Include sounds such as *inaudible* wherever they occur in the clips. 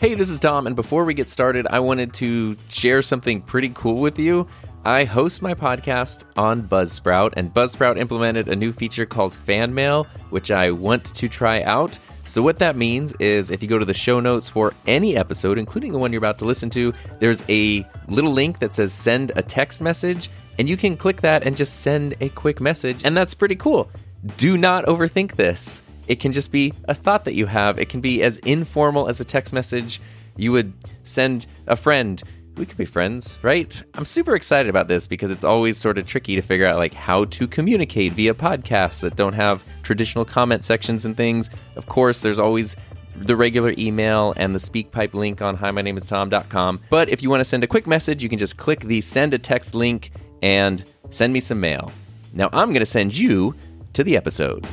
Hey, this is Tom, and before we get started, I wanted to share something pretty cool with you. I host my podcast on Buzzsprout, and Buzzsprout implemented a new feature called Fan Mail, which I want to try out. So, what that means is if you go to the show notes for any episode, including the one you're about to listen to, there's a little link that says send a text message, and you can click that and just send a quick message, and that's pretty cool. Do not overthink this. It can just be a thought that you have. It can be as informal as a text message you would send a friend. We could be friends, right? I'm super excited about this because it's always sort of tricky to figure out like how to communicate via podcasts that don't have traditional comment sections and things. Of course, there's always the regular email and the SpeakPipe link on hi my name is tom.com. But if you want to send a quick message, you can just click the send a text link and send me some mail. Now I'm going to send you to the episode.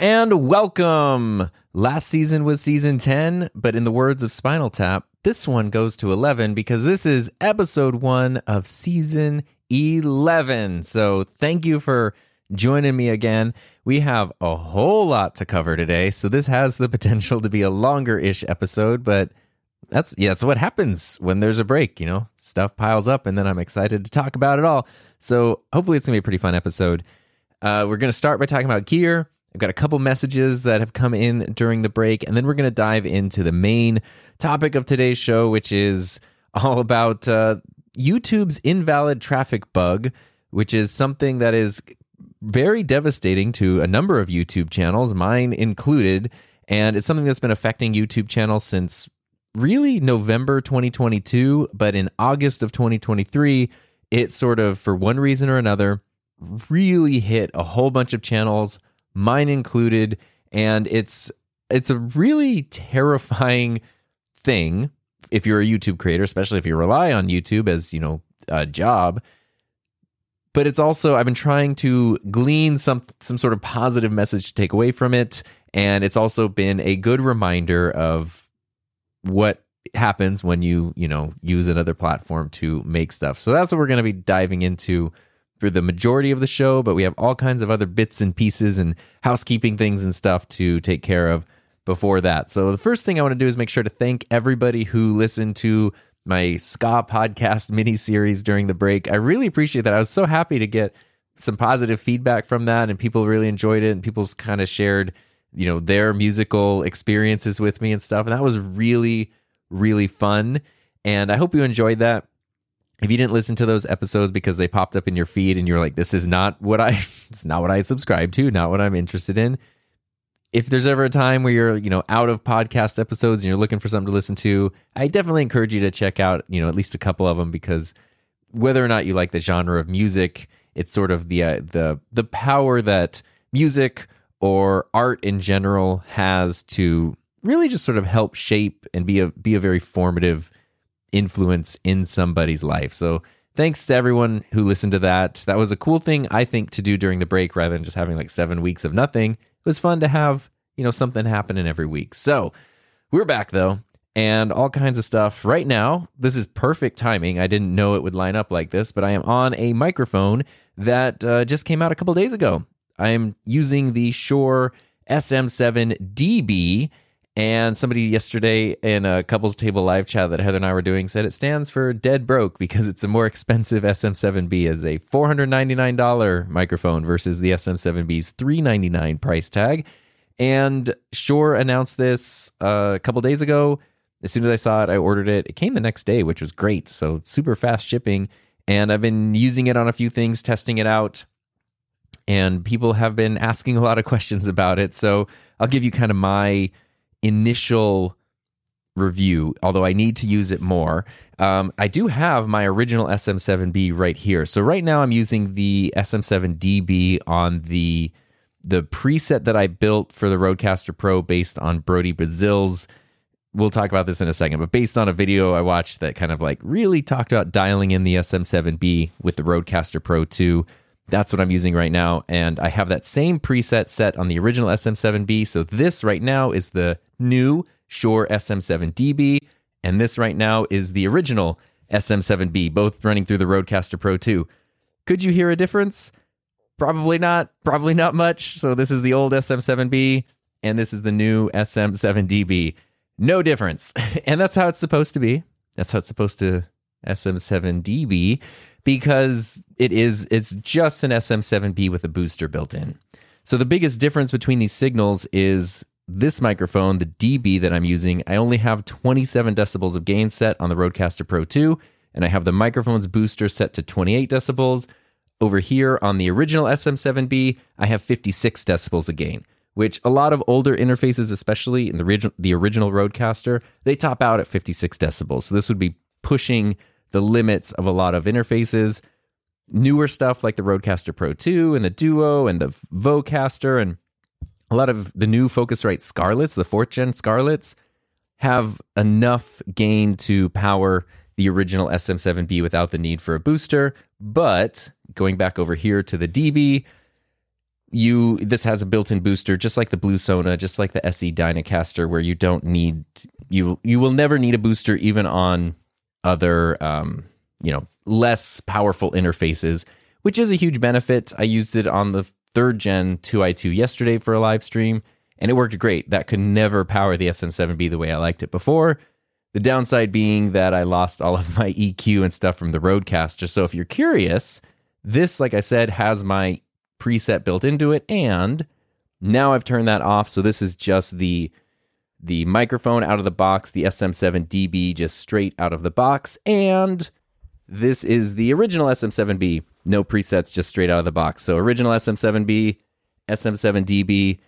And welcome. Last season was season 10, but in the words of Spinal Tap, this one goes to 11 because this is episode 1 of season 11. So, thank you for joining me again. We have a whole lot to cover today, so this has the potential to be a longer-ish episode, but that's yeah, that's what happens when there's a break, you know. Stuff piles up and then I'm excited to talk about it all. So, hopefully it's going to be a pretty fun episode. Uh, we're going to start by talking about gear. I've got a couple messages that have come in during the break, and then we're going to dive into the main topic of today's show, which is all about uh, YouTube's invalid traffic bug, which is something that is very devastating to a number of YouTube channels, mine included. And it's something that's been affecting YouTube channels since really November 2022. But in August of 2023, it sort of, for one reason or another, really hit a whole bunch of channels mine included and it's it's a really terrifying thing if you're a YouTube creator especially if you rely on YouTube as you know a job. But it's also I've been trying to glean some some sort of positive message to take away from it and it's also been a good reminder of what happens when you you know use another platform to make stuff. So that's what we're going to be diving into for the majority of the show, but we have all kinds of other bits and pieces and housekeeping things and stuff to take care of before that. So the first thing I want to do is make sure to thank everybody who listened to my ska podcast *laughs* mini series during the break. I really appreciate that. I was so happy to get some positive feedback from that and people really enjoyed it and people's kind of shared, you know, their musical experiences with me and stuff. And that was really really fun. And I hope you enjoyed that if you didn't listen to those episodes because they popped up in your feed and you're like, this is not what I, *laughs* it's not what I subscribe to, not what I'm interested in. If there's ever a time where you're, you know, out of podcast episodes and you're looking for something to listen to, I definitely encourage you to check out, you know, at least a couple of them because whether or not you like the genre of music, it's sort of the uh, the the power that music or art in general has to really just sort of help shape and be a be a very formative influence in somebody's life. So thanks to everyone who listened to that. That was a cool thing, I think, to do during the break rather than just having like seven weeks of nothing. It was fun to have, you know, something happening every week. So we're back though, and all kinds of stuff. Right now, this is perfect timing. I didn't know it would line up like this, but I am on a microphone that uh, just came out a couple days ago. I am using the Shure SM7DB and somebody yesterday in a couples table live chat that Heather and I were doing said it stands for dead broke because it's a more expensive SM7B as a $499 microphone versus the SM7B's 399 price tag. And Shure announced this uh, a couple days ago. As soon as I saw it, I ordered it. It came the next day, which was great. So super fast shipping. And I've been using it on a few things, testing it out. And people have been asking a lot of questions about it. So I'll give you kind of my initial review, although I need to use it more. Um, I do have my original SM7B right here. So right now I'm using the SM7DB on the the preset that I built for the Rodecaster Pro based on Brodie Brazil's. We'll talk about this in a second, but based on a video I watched that kind of like really talked about dialing in the SM7B with the Rodecaster Pro 2. That's what I'm using right now. And I have that same preset set on the original SM7B. So this right now is the new Shure SM7DB. And this right now is the original SM7B, both running through the Rodecaster Pro 2. Could you hear a difference? Probably not. Probably not much. So this is the old SM7B and this is the new SM7DB. No difference. *laughs* And that's how it's supposed to be. That's how it's supposed to SM7DB because it is it's just an SM7B with a booster built in. So the biggest difference between these signals is this microphone, the DB that I'm using, I only have 27 decibels of gain set on the Rodecaster Pro 2 and I have the microphone's booster set to 28 decibels. Over here on the original SM7B, I have 56 decibels of gain, which a lot of older interfaces, especially in the, original the original Rodecaster, they top out at 56 decibels. So this would be pushing the limits of a lot of interfaces. Newer stuff like the Rodecaster Pro 2 and the Duo and the Vocaster and a lot of the new Focusrite Scarletts, the fourth gen Scarletts, have enough gain to power the original SM7B without the need for a booster. But going back over here to the DB, you this has a built-in booster, just like the Blue Sona, just like the SE Dynacaster, where you don't need you you will never need a booster even on other um, you know less powerful interfaces, which is a huge benefit. I used it on the third gen 2i2 yesterday for a live stream, and it worked great. That could never power the SM7B the way I liked it before. The downside being that I lost all of my EQ and stuff from the Rodecaster. So if you're curious, this, like I said, has my preset built into it, and now I've turned that off. So this is just the the microphone out of the box, the SM7DB just straight out of the box, and this is the original SM7B, no presets, just straight out of the box. So original SM7B, SM7DB,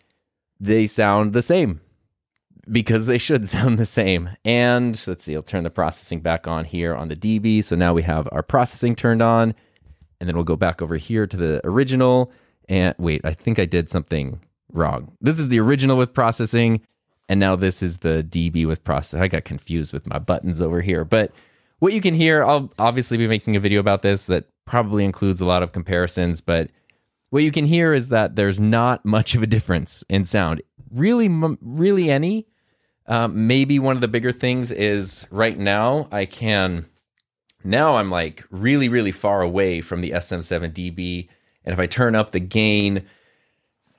they sound the same because they should *laughs* sound the same. And let's see, I'll turn the processing back on here on the DB. So now we have our processing turned on, and then we'll go back over here to the original. And wait, I think I did something wrong. This is the original with processing, and now this is the DB with process. I got confused with my buttons over here. But what you can hear, I'll obviously be making a video about this that probably includes a lot of comparisons, but what you can hear is that there's not much of a difference in sound. Really, really any. Um, maybe one of the bigger things is right now I can. Now I'm like really, really far away from the SM7DB. And if I turn up the gain,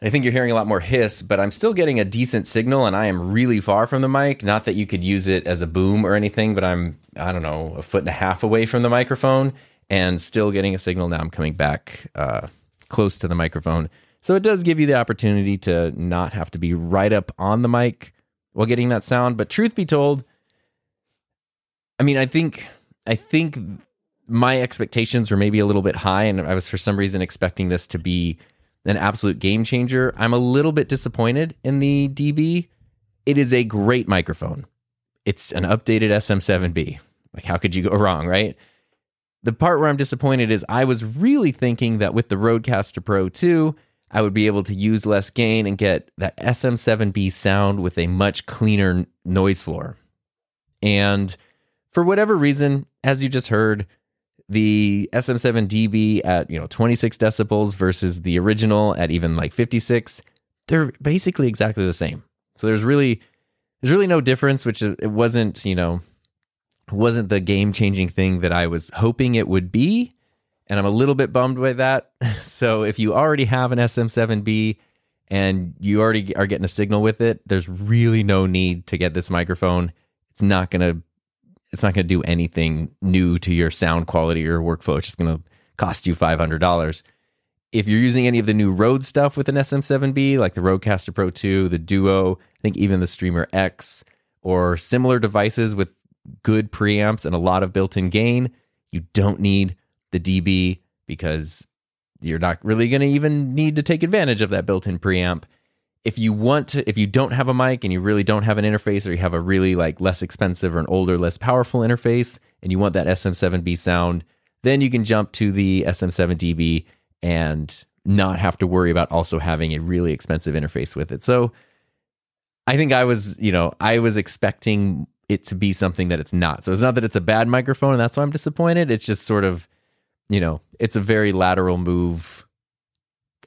I think you're hearing a lot more hiss, but I'm still getting a decent signal and I am really far from the mic. Not that you could use it as a boom or anything, but I'm, I don't know, a foot and a half away from the microphone and still getting a signal. Now I'm coming back uh, close to the microphone. So it does give you the opportunity to not have to be right up on the mic while getting that sound. But truth be told, I mean, I think I think my expectations were maybe a little bit high, and I was for some reason expecting this to be an absolute game changer. I'm a little bit disappointed in the DB. It is a great microphone. It's an updated SM7B. Like, how could you go *laughs* wrong, right? The part where I'm disappointed is I was really thinking that with the Rodecaster Pro 2, I would be able to use less gain and get that SM7B sound with a much cleaner noise floor. And for whatever reason, as you just heard, the SM7DB at, you know, 26 decibels versus the original at even like 56, they're basically exactly the same. So there's really there's really no difference, which it wasn't, you know, wasn't the game-changing thing that I was hoping it would be and I'm a little bit bummed by that. *laughs* So if you already have an SM7B and you already are getting a signal with it, there's really no need to get this microphone. It's not gonna it's not gonna do anything new to your sound quality or workflow. It's just gonna cost you five hundred dollars. If you're using any of the new Rode stuff with an SM7B, like the Rodecaster Pro 2, the Duo, I think even the Streamer X, or similar devices with good preamps and a lot of built-in gain, you don't need the DB because you're not really going to even need to take advantage of that built-in preamp. If you want to if you don't have a mic and you really don't have an interface or you have a really like less expensive or an older less powerful interface and you want that SM7B sound, then you can jump to the SM7DB and not have to worry about also having a really expensive interface with it. So I think I was, you know, I was expecting it to be something that it's not. So it's not that it's a bad microphone and that's why I'm disappointed. It's just sort of, you know, it's a very lateral move.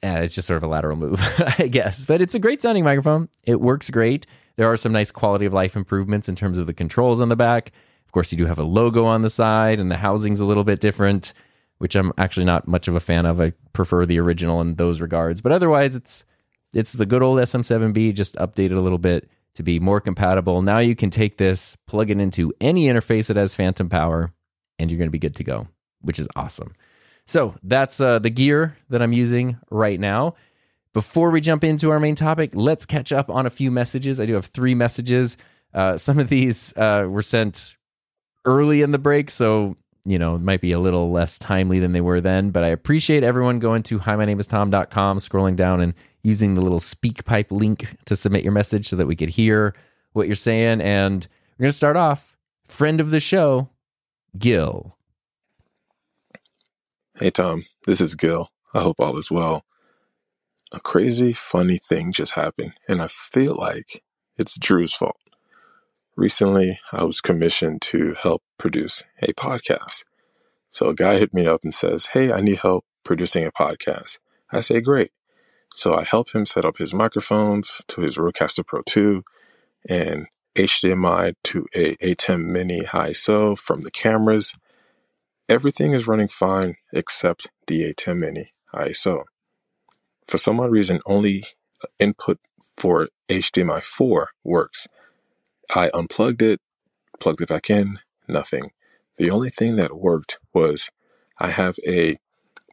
And it's just sort of a lateral move, *laughs* I guess. But it's a great sounding microphone. It works great. There are some nice quality of life improvements in terms of the controls on the back. Of course, you do have a logo on the side, and the housing's a little bit different, which I'm actually not much of a fan of. I prefer the original in those regards. But otherwise, it's it's the good old SM7B, just updated a little bit to be more compatible. Now you can take this, plug it into any interface that has phantom power, and you're going to be good to go, which is awesome. So that's uh, the gear that I'm using right now. Before we jump into our main topic, let's catch up on a few messages. I do have three messages. Uh, some of these uh, were sent early in the break, so you know, it might be a little less timely than they were then, but I appreciate everyone going to hi my name is tom.com, scrolling down and using the little SpeakPipe link to submit your message so that we could hear what you're saying. And we're going to start off, friend of the show, Gil. Hey, Tom, this is Gil. I hope all is well. A crazy, funny thing just happened, and I feel like it's Drew's fault. Recently, I was commissioned to help produce a podcast. So a guy hit me up and says, Hey, I need help producing a podcast. I say, Great. So I help him set up his microphones to his Rodecaster Pro 2 and HDMI to a ATEM Mini ISO from the cameras. Everything is running fine except the ATEM Mini ISO. For some odd reason, only input for HDMI 4 works. I unplugged it, plugged it back in, nothing. The only thing that worked was I have a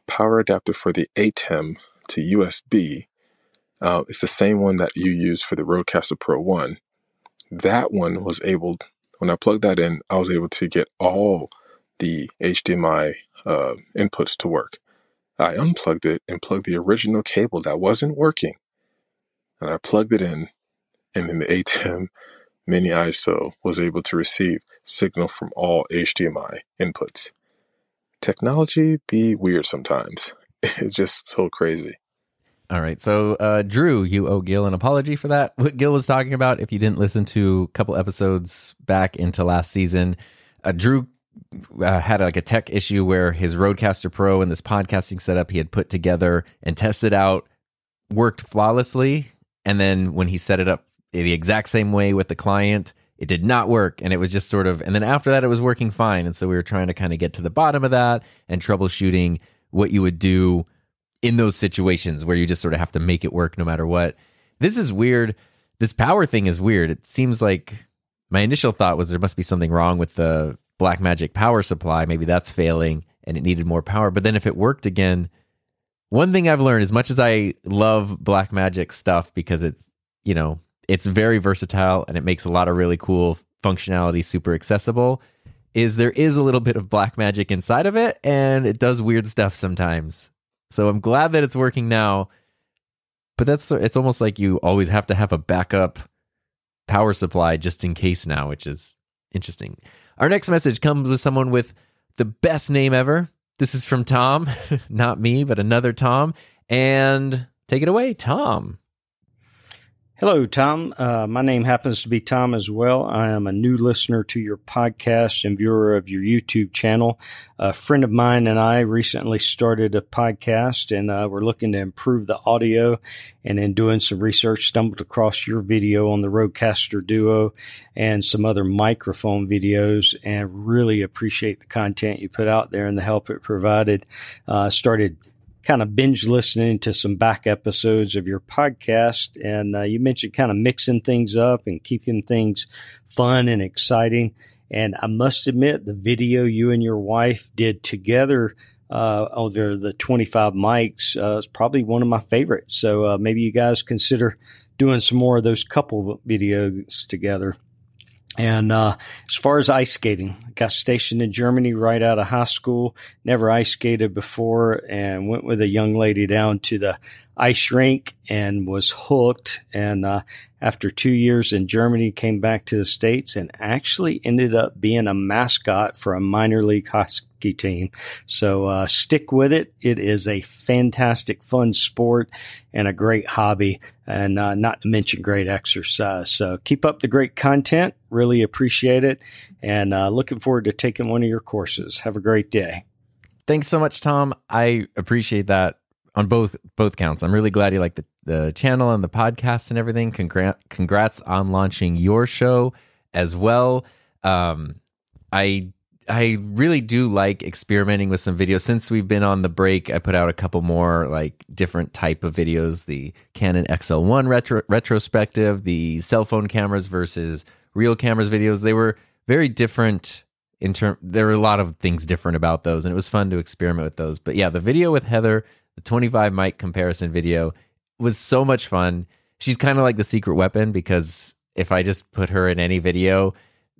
power adapter for the ATEM to USB. Uh, it's the same one that you use for the Rodecaster Pro 1. That one was able, when I plugged that in, I was able to get all the HDMI uh, inputs to work. I unplugged it and plugged the original cable that wasn't working. And I plugged it in, and then the ATEM Mini ISO was able to receive signal from all HDMI inputs. Technology be weird sometimes. *laughs* It's just so crazy. All right. So, uh, Drew, you owe Gil an apology for that. What Gil was talking about, if you didn't listen to a couple episodes back into last season, uh, Drew uh, had like a tech issue where his Rodecaster Pro and this podcasting setup he had put together and tested out worked flawlessly. And then when he set it up the exact same way with the client. It did not work. And it was just sort of, and then after that, it was working fine. And so we were trying to kind of get to the bottom of that and troubleshooting what you would do in those situations where you just sort of have to make it work no matter what. This is weird. This power thing is weird. It seems like my initial thought was there must be something wrong with the Blackmagic power supply. Maybe that's failing and it needed more power. But then if it worked again, one thing I've learned, as much as I love Blackmagic stuff because it's, you know, it's very versatile and it makes a lot of really cool functionality super accessible is there is a little bit of black magic inside of it and it does weird stuff sometimes so i'm glad that it's working now but that's it's almost like you always have to have a backup power supply just in case now which is interesting our next message comes with someone with the best name ever. This is from tom *laughs* not me but another tom. And take it away tom Hello, Tom. Uh, my name happens to be Tom as well. I am a new listener to your podcast and viewer of your YouTube channel. A friend of mine and I recently started a podcast and uh, we're looking to improve the audio. And in doing some research, stumbled across your video on the Rodecaster Duo and some other microphone videos and really appreciate the content you put out there and the help it provided. Uh, started kind of binge listening to some back episodes of your podcast. And uh, you mentioned kind of mixing things up and keeping things fun and exciting. And I must admit, the video you and your wife did together uh, over the 25 mics uh, is probably one of my favorites. So uh, maybe you guys consider doing some more of those couple videos together. And uh, as far as ice skating, got stationed in Germany right out of high school. Never ice skated before, and went with a young lady down to the ice shrank and was hooked. And uh, after two years in Germany, came back to the States and actually ended up being a mascot for a minor league hockey team. So uh, stick with it. It is a fantastic, fun sport and a great hobby, and uh, not to mention great exercise. So keep up the great content. Really appreciate it. And uh, looking forward to taking one of your courses. Have a great day. Thanks so much, Tom. I appreciate that on both both counts. I'm really glad you like the, the channel and the podcast and everything. Congrats, congrats on launching your show as well. Um, I I really do like experimenting with some videos. Since we've been on the break, I put out a couple more like different type of videos: the Canon XL1 retro, retrospective, the cell phone cameras versus real cameras videos. They were very different in term. There were a lot of things different about those, and it was fun to experiment with those. But yeah, the video with Heather the 25 mic comparison video was so much fun. She's kind of like the secret weapon because if I just put her in any video,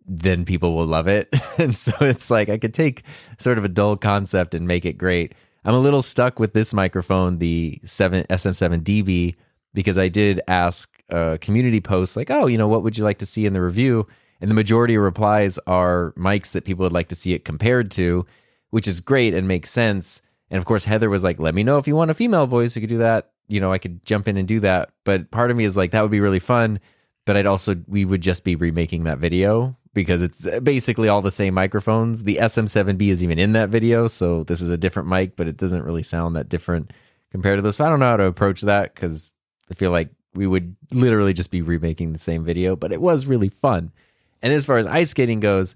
then people will love it. *laughs* and so it's like I could take sort of a dull concept and make it great. I'm a little stuck with this microphone, the 7 SM7DB, because I did ask a community post like, "Oh, you know, what would you like to see in the review?" And the majority of replies are mics that people would like to see it compared to, which is great and makes sense. And of course, Heather was like, let me know if you want a female voice. We could do that. You know, I could jump in and do that. But part of me is like, that would be really fun. But I'd also, we would just be remaking that video because it's basically all the same microphones. The SM7B is even in that video. So this is a different mic, but it doesn't really sound that different compared to those. So I don't know how to approach that because I feel like we would literally just be remaking the same video, but it was really fun. And as far as ice skating goes,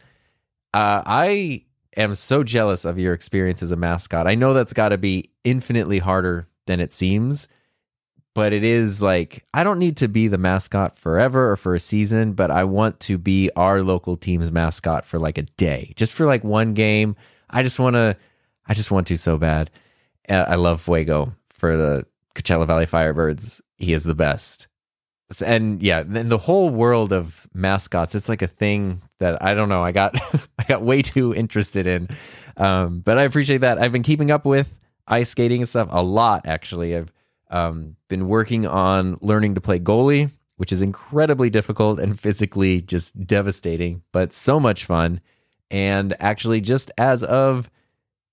uh, I am so jealous of your experience as a mascot. I know that's got to be infinitely harder than it seems, but it is like I don't need to be the mascot forever or for a season, but I want to be our local team's mascot for like a day, just for like one game. I just want to, I just want to so bad. Uh, I love Fuego for the Coachella Valley Firebirds. He is the best and yeah, then the whole world of mascots, it's like a thing that I don't know. I got *laughs* I got way too interested in, um, but I appreciate that. I've been keeping up with ice skating and stuff a lot. Actually, I've um, been working on learning to play goalie, which is incredibly difficult and physically just devastating, but so much fun. And actually, just as of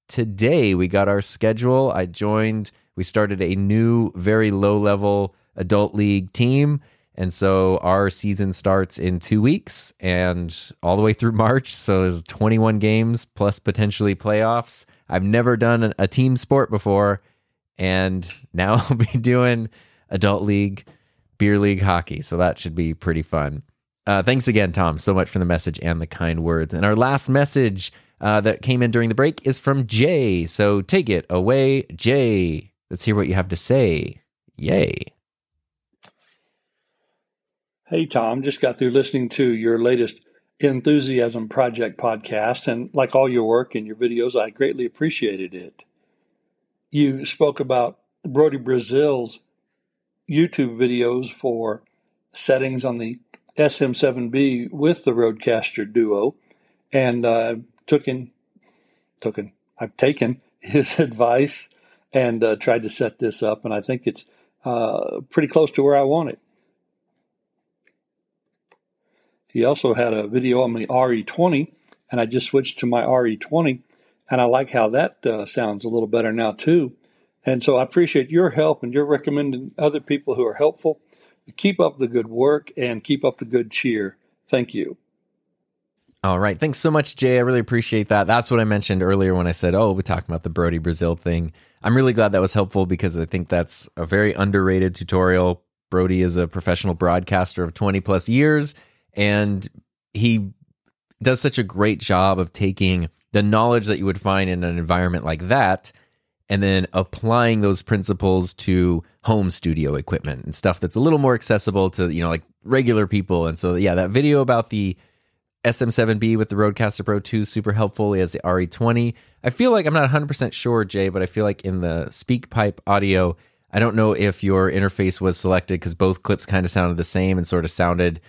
today, we got our schedule. I joined. We started a new, very low level adult league team. And so our season starts in two weeks and all the way through *laughs* March. So there's 21 games plus potentially playoffs. I've never done a team sport before. And now *laughs* I'll be doing adult league, beer league hockey. So that should be pretty fun. Uh, thanks again, Tom, so much for the message and the kind words. And our last message uh, that came in during the break is from Jay. So take it away, Jay. Let's hear what you have to say. Yay. Hey, Tom, just got through listening to your latest Enthusiasm Project podcast, and like all your work and your videos, I greatly appreciated it. You spoke about Brodie Brazil's YouTube videos for settings on the SM7B with the Rodecaster Duo, and uh, took in, took in, I've taken his *laughs* advice and uh, tried to set this up, and I think it's uh, pretty close to where I want it. He also had a video on the RE20, and I just switched to my RE20, and I like how that uh, sounds a little better now too. And so I appreciate your help and your recommending other people who are helpful. Keep up the good work and keep up the good cheer. Thank you. All right. Thanks so much, Jay. I really appreciate that. That's what I mentioned earlier when I said, oh, we're talking about the Brodie Brazil thing. I'm really glad that was helpful because I think that's a very underrated tutorial. Brodie is a professional broadcaster of 20 plus years and he does such a great job of taking the knowledge that you would find in an environment like that and then applying those principles to home studio equipment and stuff that's a little more accessible to you know like regular people and so yeah that video about the SM7B with the Rodecaster Pro 2 super helpful. He has the RE20. I feel like I'm not 100% sure, Jay, but I feel like in the SpeakPipe audio, I don't know if your interface was selected because both clips kind of sounded the same and sort of sounded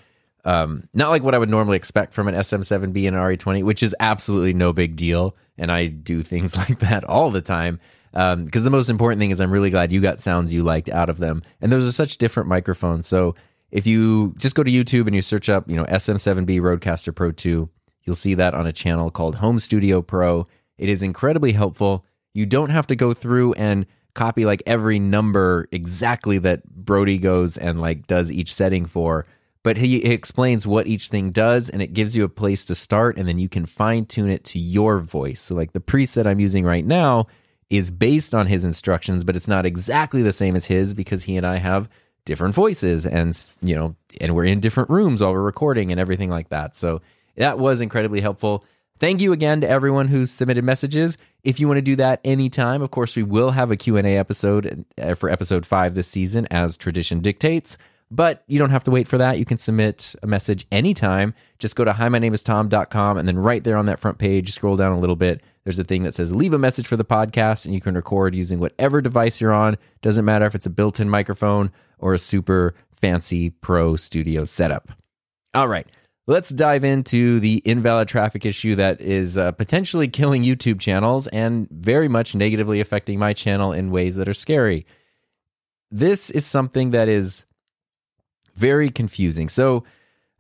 um, not like what I would normally expect from an SM7B and an RE20, which is absolutely no big deal. And I do things *laughs* like that all the time. because um, the most important thing is I'm really glad you got sounds you liked out of them. And those are such different microphones. So if you just go to YouTube and you search up, you know, SM7B Rodecaster Pro 2, you'll see that on a channel called Home Studio Pro. It is incredibly helpful. You don't have to go through and copy like every number exactly that Brodie goes and like does each setting for but he, explains what each thing does and it gives you a place to start and then you can fine tune it to your voice. So like the preset I'm using right now is based on his instructions, but it's not exactly the same as his because he and I have different voices and you know, and we're in different rooms while we're recording and everything like that. So that was incredibly helpful. Thank you again to everyone who submitted messages. If you want to do that anytime, of course, we will have a Q&A episode uh, for episode 5 this season as tradition dictates. But you don't have to wait for that. You can submit a message anytime. Just go to hi, my name is Tom.com and then right there on that front page, scroll down a little bit. There's a thing that says leave a message for the podcast and you can record using whatever device you're on. Doesn't matter if it's a built in microphone or a super fancy pro studio setup. All right. Let's dive into the invalid traffic issue that is uh, potentially killing YouTube channels and very much negatively affecting my channel in ways that are scary. This is something that is very confusing. So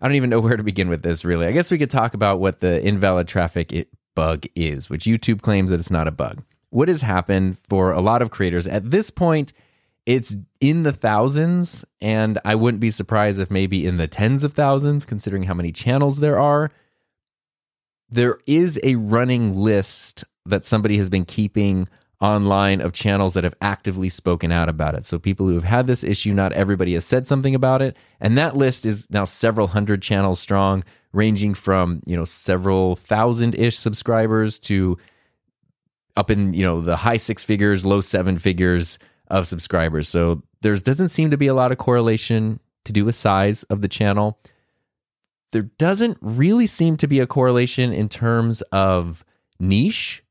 I don't even know *laughs* where to begin with this, really. I guess we could talk about what the invalid traffic bug is, which YouTube claims that it's not a bug. What has happened for a lot of creators at this point? It's in the thousands, and I wouldn't be surprised if maybe in the tens of thousands, considering how many channels there are. There is a running list that somebody has been keeping online of channels that have actively spoken out about it. So people who have had this issue, not everybody has said something about it. And that list is now several hundred channels strong, ranging from, you know, several thousand ish subscribers to up in, you know, the high six figures, low seven figures of subscribers. So there doesn't seem to be a lot of correlation to do with size of the channel. There doesn't really seem to be a correlation in terms of niche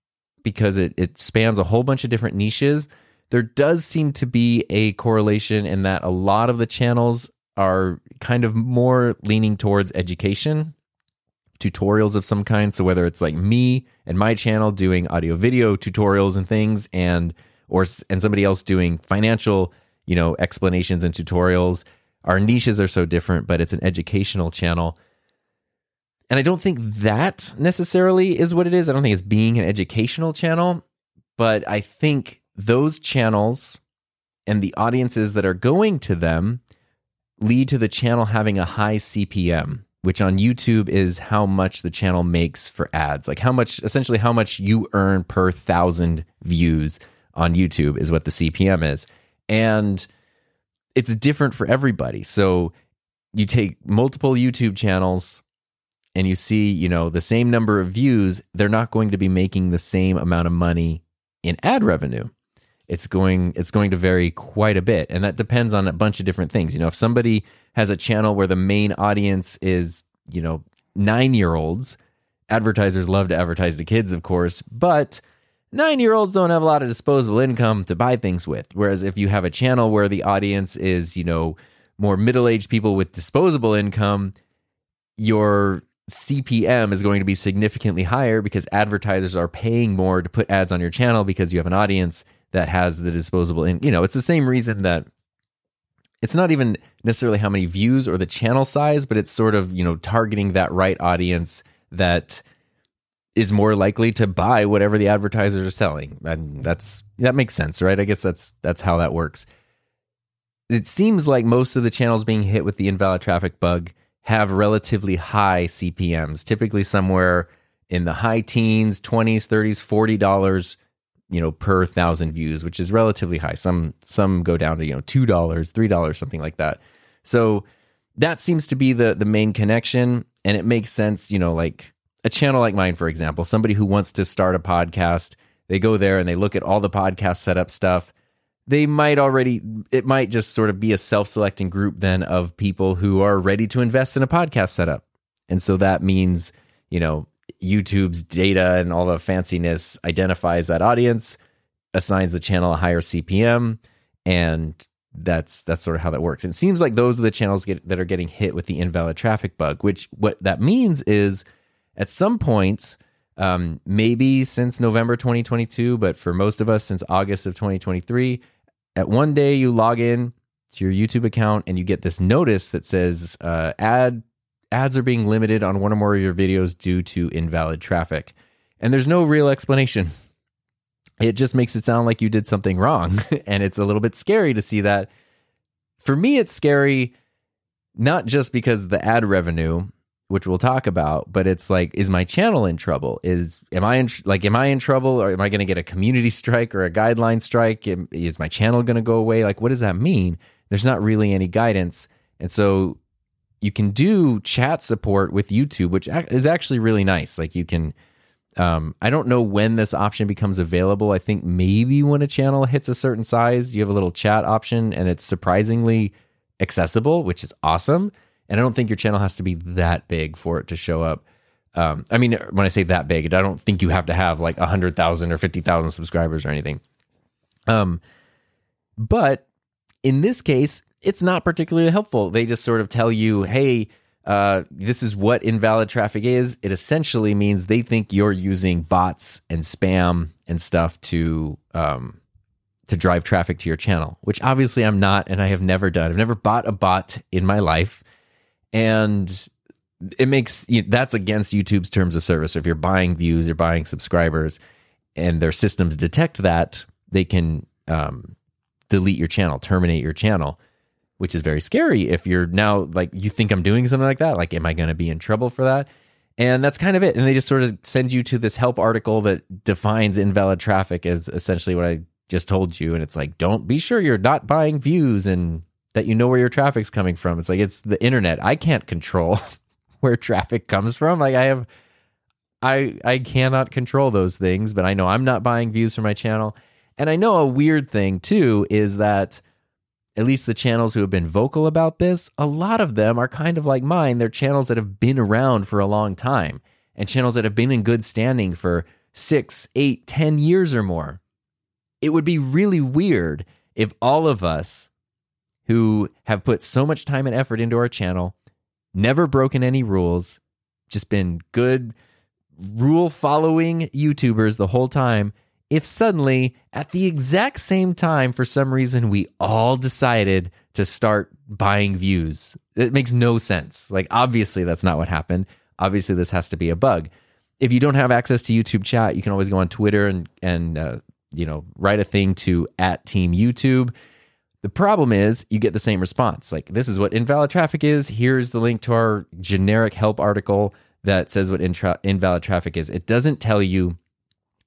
because it, it spans a whole bunch of different niches, there does seem to be a correlation in that a lot of the channels are kind of more leaning towards education, tutorials of some kind. So whether it's like me and my channel doing audio video tutorials and things and or and somebody else doing financial, you know, explanations and tutorials, our niches are so different, but it's an educational channel. And I don't think that necessarily is what it is. I don't think it's being an educational channel, but I think those channels and the audiences that are going to them lead to the channel having a high CPM, which on YouTube is how much the channel makes for ads. Like how much, essentially, how much you earn per thousand views on YouTube is what the CPM is. And it's different for everybody. So you take multiple YouTube channels and you see, you know, the same number of views, they're not going to be making the same amount of money in ad revenue. It's going it's going to vary quite a bit and that depends on a bunch of different things. You know, if somebody has a channel where the main audience is, you know, 9-year-olds, advertisers love to advertise to kids, of course, but nine year olds don't have a lot of disposable income to buy things with. Whereas if you have a channel where the audience is, you know, more middle aged people with disposable income, your CPM is going to be significantly higher because advertisers are paying more to put ads on your channel because you have an audience that has the disposable in you know it's the same reason that it's not even necessarily how many views or the channel size but it's sort of you know targeting that right audience that is more likely to buy whatever the advertisers are selling. And that's that makes sense right? I guess that's that's how that works. It seems like most of the channels being hit with the invalid traffic bug have relatively high CPMs, typically somewhere in the high teens, 20s, 30s, $40, you know, per thousand views, which is relatively high. Some some go down to, you know, $2, $3, something like that. So that seems to be the the main connection and it makes sense, you know, like a channel like mine for example, somebody who wants to start a podcast, they go there and they look at all the podcast setup stuff they might already it might just sort of be a self-selecting group then of people who are ready to invest in a podcast setup and so that means you know youtube's data and all the fanciness identifies that audience assigns the channel a higher cpm and that's that's sort of how that works it seems like those are the channels get, that are getting hit with the invalid traffic bug which what that means is at some point um, maybe since November 2022, but for most of us since August of 2023. At one day, you log in to your YouTube account and you get this notice that says uh, ad ads are being limited on one or more of your videos due to invalid traffic, and there's no real explanation. It just makes it sound like you did something wrong, *laughs* and it's a little bit scary to see that. For me, it's scary not just because the ad revenue which we'll talk about but it's like is my channel in trouble? Is am i in like am i in trouble? Or am i going to get a community strike or a guideline strike? Is my channel going to go away? Like what does that mean? There's not really any guidance. And so you can do chat support with youtube which is actually really nice. Like you can um, i don't know when this option becomes available. I think maybe when a channel hits a certain size you have a little chat option and it's surprisingly accessible which is awesome and I don't think your channel has to be that big for it to show up. Um, I mean, when I say that big, I don't think you have to have like a hundred thousand or fifty thousand subscribers or anything. Um, but in this case, it's not particularly helpful. They just sort of tell you, "Hey, uh, this is what invalid traffic is." It essentially means they think you're using bots and spam and stuff to um, to drive traffic to your channel, which obviously I'm not, and I have never done. I've never bought a bot in my life and it makes you know, that's against YouTube's terms of service. So if you're buying views or buying subscribers, and their systems detect that, they can um, delete your channel, terminate your channel, which is very scary. If you're now like you think I'm doing something like that, like am I going to be in trouble for that? And that's kind of it. And they just sort of send you to this help article that defines invalid traffic as essentially what I just told you. And it's like, don't be sure you're not buying views and that you know where your traffic's coming from. It's like it's the internet. I can't control *laughs* where traffic comes from. Like I have I I cannot control those things, but I know I'm not buying views for my channel. And I know a weird thing too is that at least the channels who have been vocal about this, a lot of them are kind of like mine. They're channels that have been around for a long time and channels that have been in good standing for six, eight, ten years or more. It would be really weird if all of us who have put so much time and effort into our channel, never broken any rules, just been good rule following YouTubers the whole time. If suddenly, at the exact same time, for some reason, we all decided to start buying views, it makes no sense. Like, obviously, that's not what happened. Obviously, this has to be a bug. If you don't have access to YouTube chat, you can always go on Twitter and and uh, you know write a thing to at Team YouTube the problem is you get the same response. Like, this is what invalid traffic is. Here's the link to our generic help article that says what intra- invalid traffic is. It doesn't tell you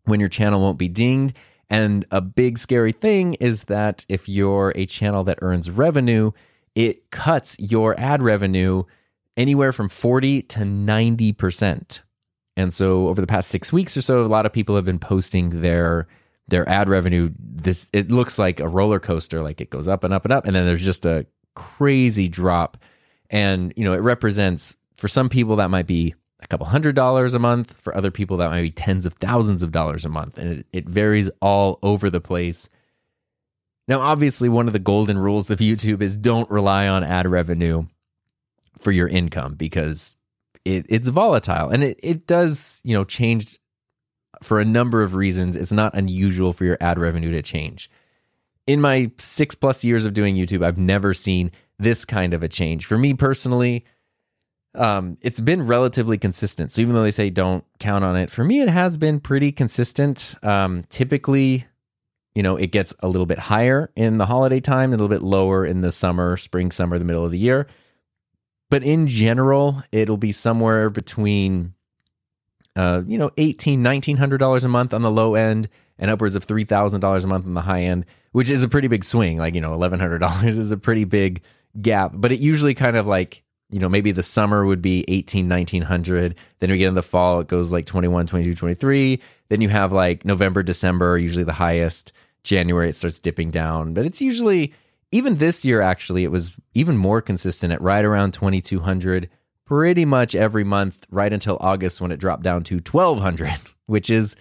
when your channel won't be dinged. And a big scary thing is that if you're a channel that earns revenue, it cuts your ad revenue anywhere from 40 to 90%. And so over the past six weeks or so, a lot of people have been posting their their ad revenue this it looks like a roller coaster like it goes up and up and up and then there's just a crazy drop. And you know it represents for some people that might be a couple hundred dollars a month. For other people that might be tens of thousands of dollars a month. And it, it varies all over the place. Now obviously one of the golden rules of youtube is don't rely on ad revenue for your income because it, it's volatile. And it, it does you know change for a number of reasons, it's not unusual for your ad revenue to change. In my six plus years of doing YouTube, I've never seen this kind of a change. For me personally, um, it's been relatively consistent. So even though they say don't count on it, for me, it has been pretty consistent. Um, typically, you know, it gets a little bit higher in the holiday time, a little bit lower in the summer, spring, summer, the middle of the year. But in general, it'll be somewhere between uh, you know, eighteen, nineteen hundred dollars a month on the low end, and upwards of three thousand dollars a month on the high end, which is a pretty big swing. Like you know, eleven hundred dollars *laughs* is a pretty big gap, but it usually kind of like you know maybe the summer would be 18 1900 then we get in the fall it goes like 21 22 23 then you have like november december usually the highest. January it starts dipping down but it's usually even this year actually it was even more consistent at right around 2200 pretty much every month right until August when it dropped down to 1200, *laughs* which is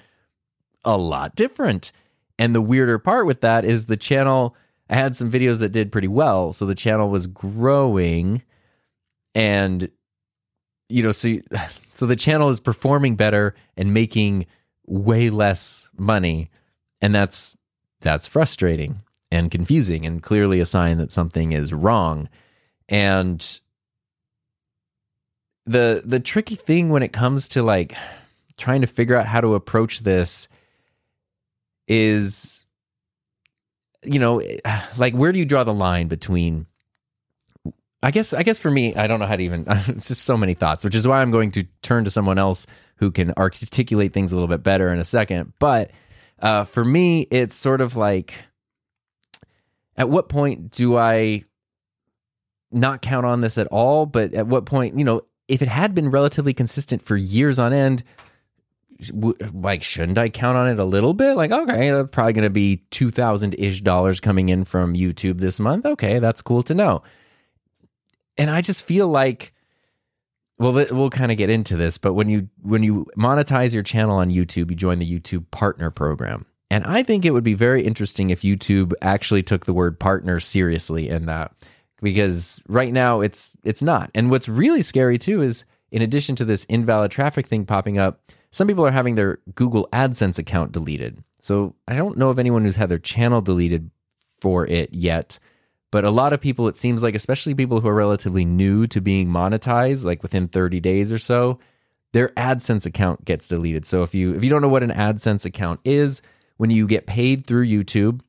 a lot different. And the weirder part with that is the channel I had some videos that did pretty well, so the channel was growing and you know, so *laughs* so the channel is performing better and making way less money, and that's that's frustrating and confusing and clearly a sign that something is wrong. And the the tricky thing when it comes to like trying to figure out how to approach this is you know *sighs* like where do you draw the line between I guess I guess for me I don't know how to even *laughs* it's just so many thoughts which is why I'm going to turn to someone else who can articulate things a little bit better in a second. But uh, for me it's sort of like at what point do I not count on this at all? But at what point you know if it had been relatively consistent for years on end, like shouldn't I count on it a little bit? Like, okay, that's probably going to be two thousand ish dollars coming in from YouTube this month. Okay, that's cool to know. And I just feel like, well, we'll kind of get into this, but when you when you monetize your channel on YouTube, you join the YouTube Partner Program. And I think it would be very interesting if YouTube actually took the word partner seriously in that because right now it's it's not. And what's really scary too is in addition to this invalid traffic thing popping up, some people are having their Google AdSense account deleted. So I don't know of anyone who's had their channel deleted for it yet, but a lot of people it seems like especially people who are relatively new to being monetized like within 30 days or so, their AdSense account gets deleted. So if you if you don't know what an AdSense account is, when you get paid through YouTube,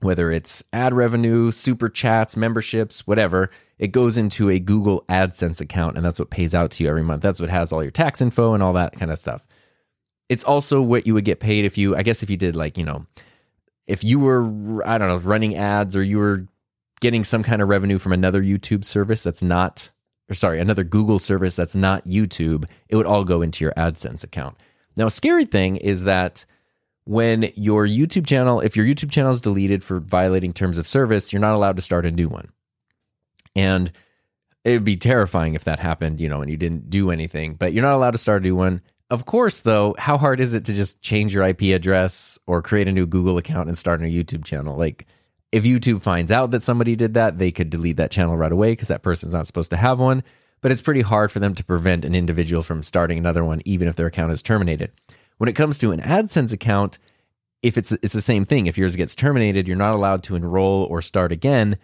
whether it's ad revenue, super chats, memberships, whatever, it goes into a Google AdSense account and that's what pays out to you every month. That's what has all your tax info and all that kind of stuff. It's also what you would get paid if you, I guess, if you did like, you know, if you were, I don't know, running ads or you were getting some kind of revenue from another YouTube service that's not, or sorry, another Google service that's not YouTube, it would all go into your AdSense account. Now, a scary thing is that when your YouTube channel, if your YouTube channel is deleted for violating terms of service, you're not allowed to start a new one. And it would be terrifying if that happened, you know, and you didn't do anything, but you're not allowed to start a new one. Of course, though, how hard is it to just change your IP address or create a new Google account and start a new YouTube channel? Like, if YouTube finds out that somebody did that, they could delete that channel right away because that person's not supposed to have one. But it's pretty hard for them to prevent an individual from starting another one, even if their account is terminated. When it comes to an AdSense account, if it's it's the same thing. If yours gets terminated, you're not allowed to enroll or start again.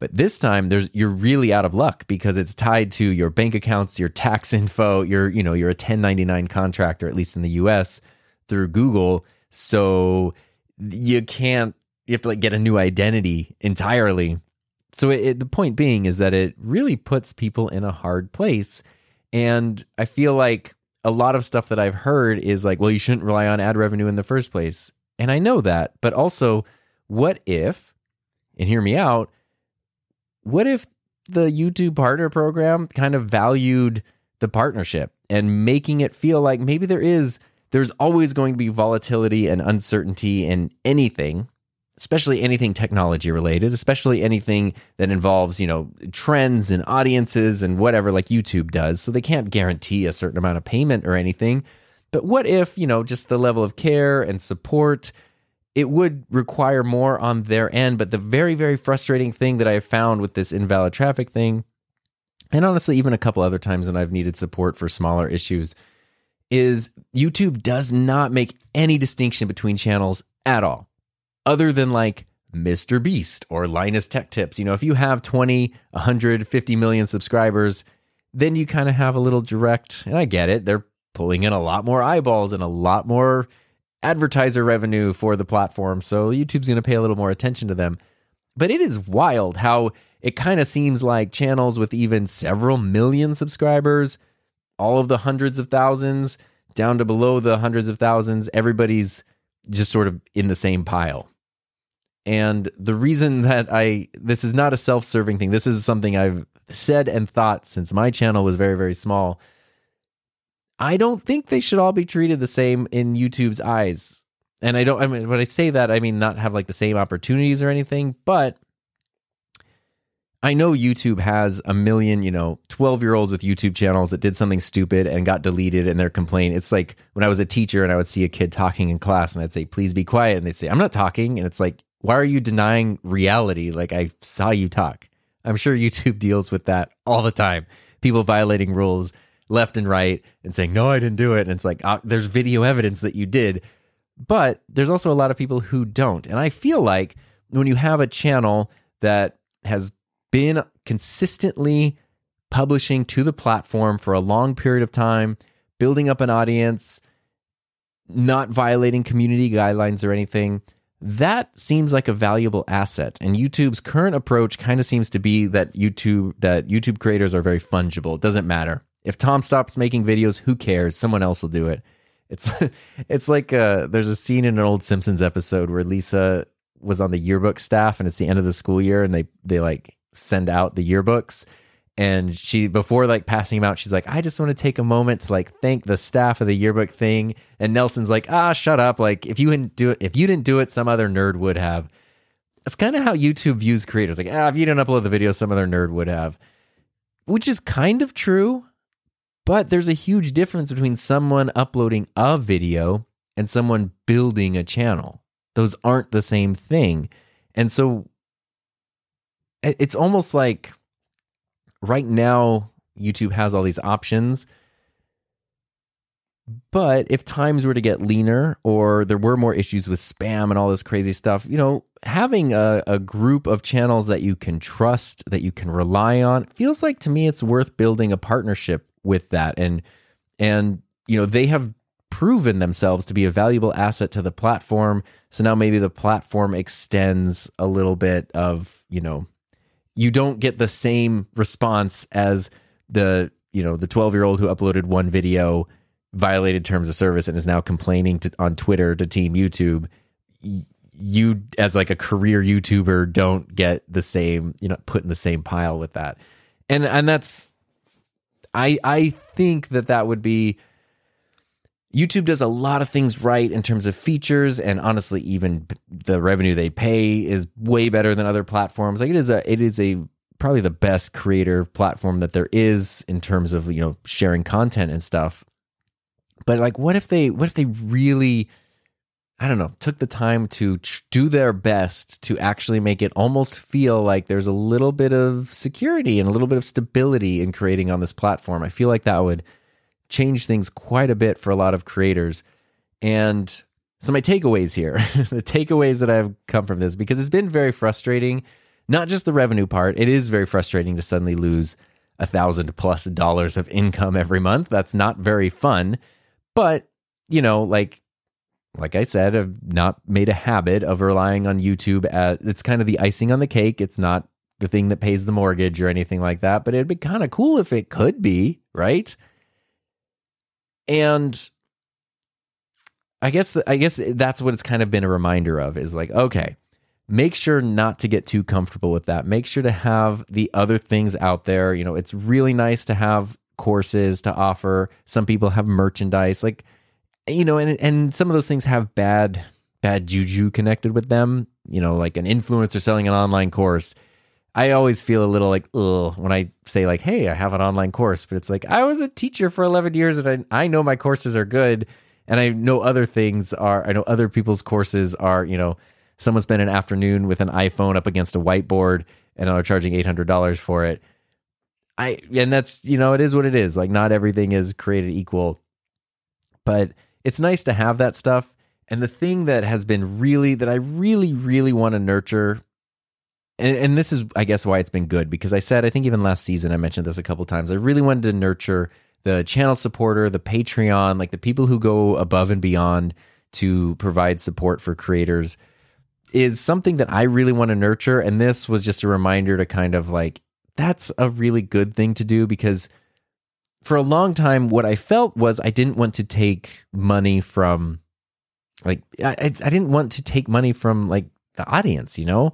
But this time there's you're really out of luck because it's tied to your bank accounts, your tax *laughs* info, you're, you know, you're a 1099 contractor at least in the US through Google. So you can't you have to like get a new identity entirely. So it, it, the point being is that it really puts people in a hard place and I feel like a lot of stuff that I've heard is like, well, you shouldn't rely on ad revenue in the first place. And I know that. But also, what if, and hear me out, what if the YouTube partner program kind of valued the partnership and making it feel like maybe there is, there's always going to be volatility and uncertainty in anything especially anything technology related, especially anything that involves, you know, trends and audiences and whatever like YouTube does. So they can't guarantee a certain amount of payment or anything. But what if, you know, just the level of care and support, it would require more on their end. But the very, very frustrating thing that I have found with this invalid traffic thing, and honestly, even a couple other times when I've needed support for smaller issues, is YouTube does not make any distinction between channels at all other than like Mr. Beast or Linus Tech Tips. You know, if you have 20, 150 million subscribers, then you kind of have a little direct, and I get it, they're pulling in a lot more eyeballs and a lot more advertiser revenue for the platform. So YouTube's going to pay a little more attention to them. But it is wild how it kind of seems like channels with even several million subscribers, all of the hundreds of thousands, down to below the hundreds of thousands, everybody's just sort of in the same pile. And the reason that I, this is not a self serving thing, this is something I've said and thought since my channel was very, very small. I don't think they should all be treated the same in YouTube's eyes. And I don't, I mean, when I say that, I mean not have like the same opportunities or anything, but I know YouTube has a million, you know, 12 year olds with YouTube channels that did something stupid and got deleted and they're complaining. It's like when I was a teacher and I would see a kid talking in class and I'd say, please be quiet. And they'd say, I'm not talking. And it's like, why are you denying reality? Like I saw you talk. I'm sure YouTube *laughs* deals with that all the time. People violating rules left and right and saying, no, I didn't do it. And it's like, uh, there's video evidence that you did. But there's also a lot of people who don't. And I feel like when you have a channel that has been consistently publishing to the platform for a long period of time, building up an audience, not violating community guidelines or anything, that seems like a valuable asset. And YouTube's current approach kind of seems to be that YouTube that YouTube creators are very fungible. It doesn't matter. If Tom stops making videos, who cares? Someone else will do it. It's *laughs* it's like uh, there's a scene in an old Simpsons episode where Lisa was on the yearbook staff and it's the end of the school year and they they like send out the yearbooks and she before like passing him out she's like i just want to take a moment to like thank the staff of the yearbook thing. And nelson's like ah shut up. Like if you didn't do it if you didn't do it some other nerd would have. That's kind of how youtube views creators. Like ah if you didn't upload the video some other nerd would have. Which is kind of true but there's a huge difference between someone uploading a video and someone building a channel. Those aren't the same thing. And so it's almost like right now YouTube has all these options. But if times were to get leaner or there were more issues with spam and all this crazy stuff, you know, having a, a group of channels that you can trust, that you can rely on, feels like to me it's worth building a partnership with that. And and you know, they have proven themselves to be a valuable asset to the platform. So now maybe the platform extends a little bit of, you know, you don't get the same response as the you know the 12 year old who uploaded one video violated terms of service and is now complaining to, on twitter to team youtube. You as like a career youtuber don't get the same you know put in the same pile with that. And and that's i i think that that would be YouTube does a lot of things right in terms of features, and honestly, even the revenue they pay is way better than other platforms. Like it is a, it is a probably the best creator platform that there is in terms of you know sharing content and stuff. But like, what if they, what if they really, I don't know, took the time to do their best to actually make it almost feel like there's a little bit of security and a little bit of stability in creating on this platform. I feel like that would changed things quite a bit for a lot of creators. And so, my takeaways here *laughs* the takeaways that I've come from this, because it's been very frustrating, not just the revenue part, it is very frustrating to suddenly lose a thousand plus dollars of income every month. That's not very fun. But, you know, like, like I said, I've not made a habit of relying on YouTube as it's kind of the icing on the cake. It's not the thing that pays the mortgage or anything like that, but it'd be kind of cool if it could be, right? And I guess I guess that's what it's kind of been a reminder of is like okay, make sure not to get too comfortable with that. Make sure to have the other things out there. You know, it's really nice to have courses to offer. Some people have merchandise like you know, and and some of those things have bad bad juju connected with them. You know, like an influencer selling an online course I always feel a little like ugh when I say like, "Hey, I have an online course," but it's like I was a teacher for 11 years and I I know my courses are good and I know other things are I know other people's courses are, you know, someone spent an afternoon with an iPhone up against a whiteboard and are charging $800 for it. I and that's, you know, it is what it is. Like not everything is created equal. But it's nice to have that stuff. And the thing that has been really that I really really want to nurture and, and this is, I guess, why it's been good because I said, I think even last season I mentioned this a couple times. I really wanted to nurture the channel supporter, the Patreon, like the people who go above and beyond to provide support for creators is something that I really want to nurture. And this was just a reminder to kind of like, that's a really good thing to do because for a long time, what I felt was I didn't want to take money from, like, I, I didn't want to take money from like the audience, you know?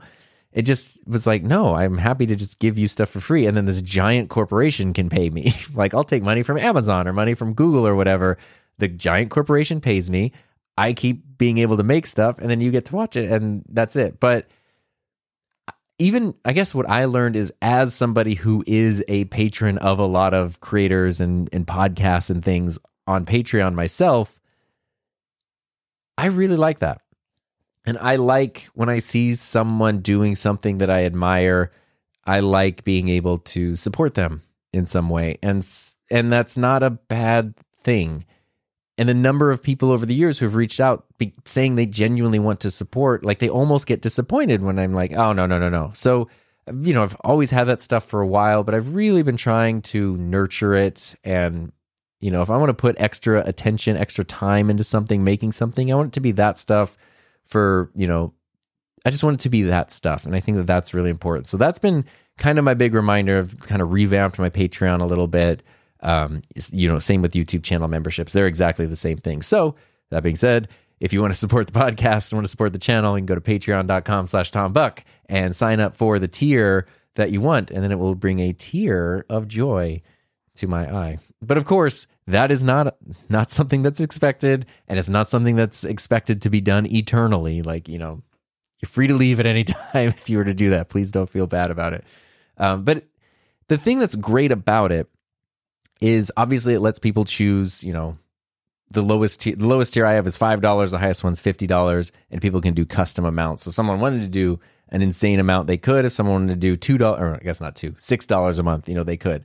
It just was like, no, I'm happy to just give you stuff for free. And then this giant corporation can pay me. *laughs* like, I'll take money from Amazon or money from Google or whatever. The giant corporation pays me. I keep being able to make stuff and then you get to watch it and that's it. But even I guess what I learned is as somebody who is a patron of a lot of creators and, and podcasts and things on Patreon myself, I really like that. And I like when I see someone doing something that I admire, I like being able to support them in some way. And and that's not a bad thing. And the number of people over the years who have reached out be, saying they genuinely want to support, like they almost get disappointed when I'm like, oh, no, no, no, no. So, you know, I've always had that stuff for a while, but I've really been trying to nurture it. And, you know, if I want to put extra attention, extra time into something, making something, I want it to be that stuff for, you know, I just want it to be that stuff. And I think that that's really important. So that's been kind of my big reminder of kind of revamped my Patreon a little bit. Um, you know, same with YouTube channel memberships. They're exactly the same thing. So that being said, if you want to *laughs* support the podcast and want to support the channel, you can go to patreon.com slash Tom Buck and sign up for the tier that you want. And then it will bring a tear of joy to my eye. But of course, that is not not something that's expected, and it's not something that's expected to be done eternally. Like, you know, you're free to leave at any *laughs* time if you were to do that. Please don't feel bad about it. Um, but the thing that's great about it is obviously it lets people choose, you know, the lowest tier, the lowest tier I have is five dollars, the highest one's fifty dollars, and people can do custom amounts. So someone wanted to do an insane amount, they could. If someone wanted to do two dollars, or I guess not two, six dollars a month, you know, they could.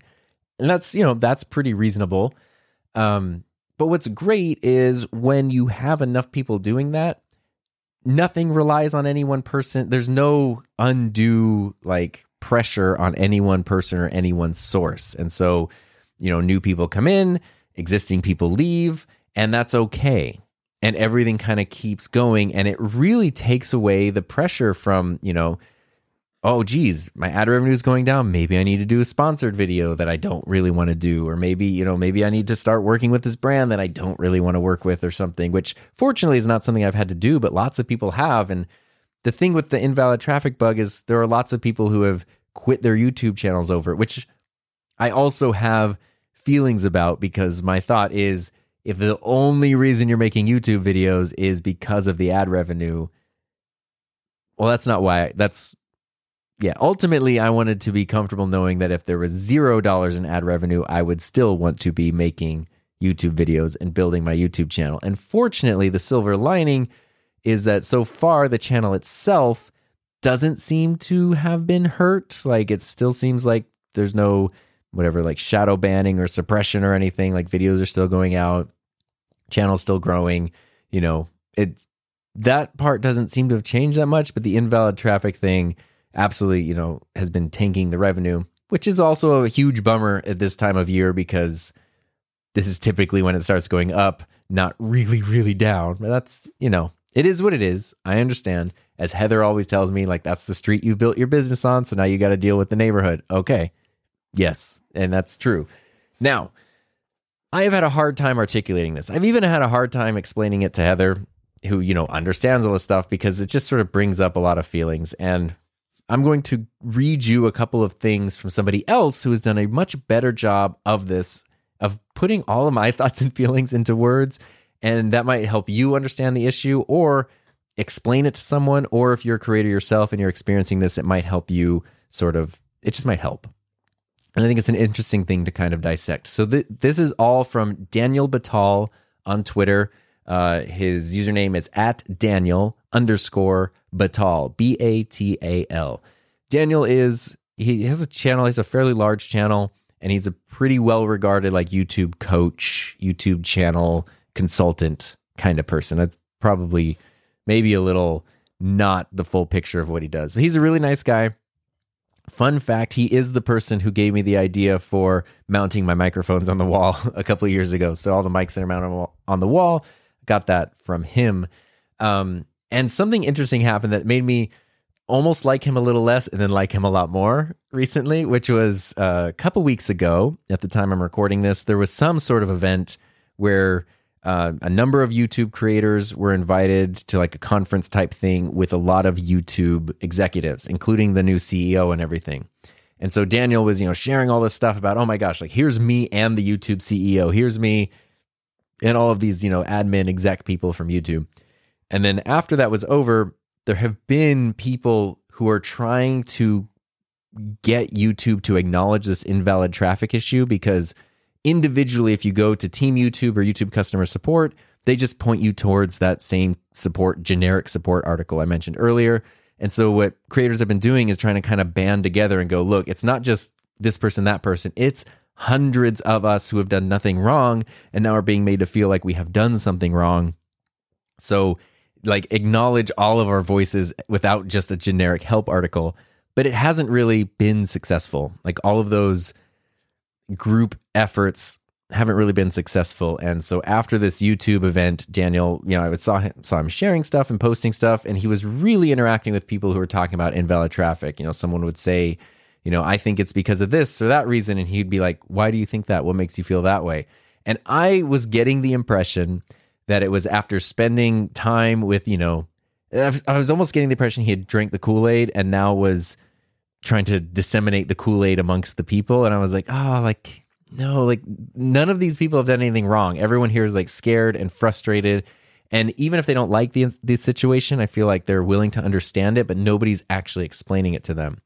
And that's you know that's pretty reasonable. Um, but what's great is when you have enough people doing that, nothing relies on any one person. There's no undue like pressure on any one person or any one source. And so, you know, new people come in, existing people leave, and that's okay. And everything kind of keeps going. And it really takes away the pressure from, you know, oh, geez, my ad revenue is going down. Maybe I need to do a sponsored video that I don't really want to do. Or maybe, you know, maybe I need to start working with this brand that I don't really want to work with or something, which fortunately is not something I've had to do, but lots of people have. And the thing with the invalid traffic bug is there are lots of people who have quit their YouTube channels over it, which I also have feelings about because my thought is if the only reason you're making YouTube videos is because of the ad revenue, well, that's not why. That's, yeah, ultimately, I wanted to be comfortable knowing that if there was zero dollars in ad revenue, I would still want to be making YouTube videos and building my YouTube channel. And fortunately, the silver lining is that so far the channel itself doesn't seem to have been hurt. Like it still seems like there's no whatever like shadow banning or suppression or anything. Like videos are still going out, channel's still growing. You know, it that part doesn't seem to have changed that much, but the invalid traffic thing absolutely, you know, has been tanking the revenue, which is also a huge bummer at this time of year because this is typically when it starts going up, not really, really down. But that's, you know, it is what it is. I understand. As Heather always tells me, like, that's the street you built your business on. So now you got to deal with the neighborhood. Okay. Yes. And that's true. Now, I have had a hard time articulating this. I've even had a hard time explaining it to Heather, who, you know, understands all this stuff because it just sort of brings up a lot of feelings. And I'm going to read you a couple of things from somebody else who has done a much better job of this, of putting all of my *laughs* thoughts and feelings into words. And that might help you understand the issue or explain it to someone. Or if you're a creator yourself and you're experiencing this it might help you sort of it just might help. And i think it's an interesting thing to kind of dissect. So th- this is all from daniel batal on twitter. Uh, his username is at daniel underscore batal b-a-t-a-l daniel is he has a channel he's a fairly large channel and he's a pretty well regarded like youtube coach youtube channel consultant kind of person. That's probably maybe a little not the full picture of what he does. But he's a really nice guy. Fun fact, he is the person who gave me the idea for mounting my microphones on the wall *laughs* a couple of years ago. So all the mics that are mounted on the wall, got that from him. Um, and something interesting happened that made me almost like him a little less and then like him a lot more recently, which was uh, a couple weeks ago at the time I'm recording this. There was some sort of event where uh, a number of YouTube creators were invited to like a conference type thing with a lot of YouTube executives, including the new CEO and everything. And so Daniel was, you know, sharing all this stuff about, oh my gosh, like here's me and the YouTube CEO, here's me and all of these, you know, admin exec people from YouTube. And then after that was over, there have been people who are trying to get YouTube to acknowledge this invalid traffic issue because individually, if you go to Team YouTube or YouTube customer support, they just point you towards that same support, generic support article I mentioned earlier. And so, what creators have been doing is trying to kind of band together and go, look, it's not just this person, that person, it's hundreds of us who have done nothing wrong and now are being made to feel like we have done something wrong. So, like, acknowledge all of our voices without just a generic help article. But it hasn't really been successful. Like, all of those group efforts haven't really been successful. And so after this YouTube event, Daniel, you know, I saw him saw him sharing stuff and posting stuff, and he was really interacting with people who were talking about invalid traffic. You know, someone would say, you know, I think it's because of this or that reason, and he'd be like, Why do you think that? What makes you feel that way? And I was getting the impression that it was after spending time with, you know, I was almost getting the impression he had drank the Kool Aid and now was trying to disseminate the Kool Aid amongst the people. And I was like, oh, like no, like none of these people have done anything wrong. Everyone here is like scared and frustrated. And even if they don't like the the situation, I feel like they're willing to understand it, but nobody's actually explaining it to them.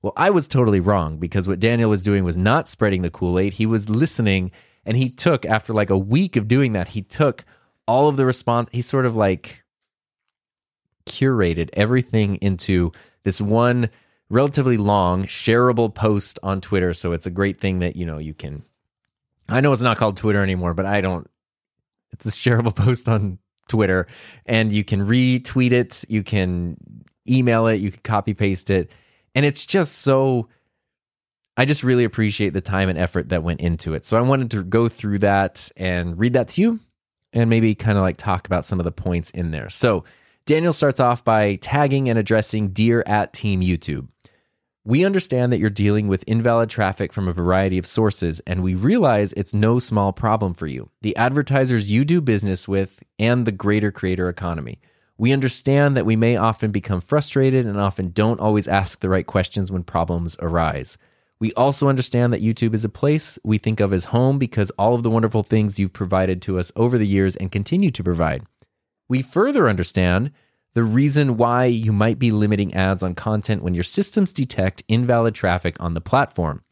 Well, I was totally wrong because what Daniel was doing was not spreading the Kool-Aid. He was listening and he took after like a week of doing that, he took all of the response he sort of like curated everything into this one relatively long, shareable post on Twitter. So it's a great thing that, you know, you can. I know it's not called Twitter anymore, but I don't. It's a shareable *laughs* post on Twitter, and you can retweet it, you can email it, you can copy paste it. And it's just so. I just really appreciate the time and effort that went into it. So I wanted to go through that and read that to you and maybe kind of like talk about some of the points in there. So Daniel starts off by tagging and addressing Dear at Team YouTube. We understand that you're dealing with invalid traffic from a variety of sources, and we realize it's no small problem for you, the advertisers you do business with, and the greater creator economy. We understand that we may often become frustrated and often don't always ask the right questions when problems arise. We also understand that YouTube is a place we think of as home because all of the wonderful things you've provided to us over the years and continue to provide. We further understand the reason why you might be limiting ads on content when your systems detect invalid traffic on the platform.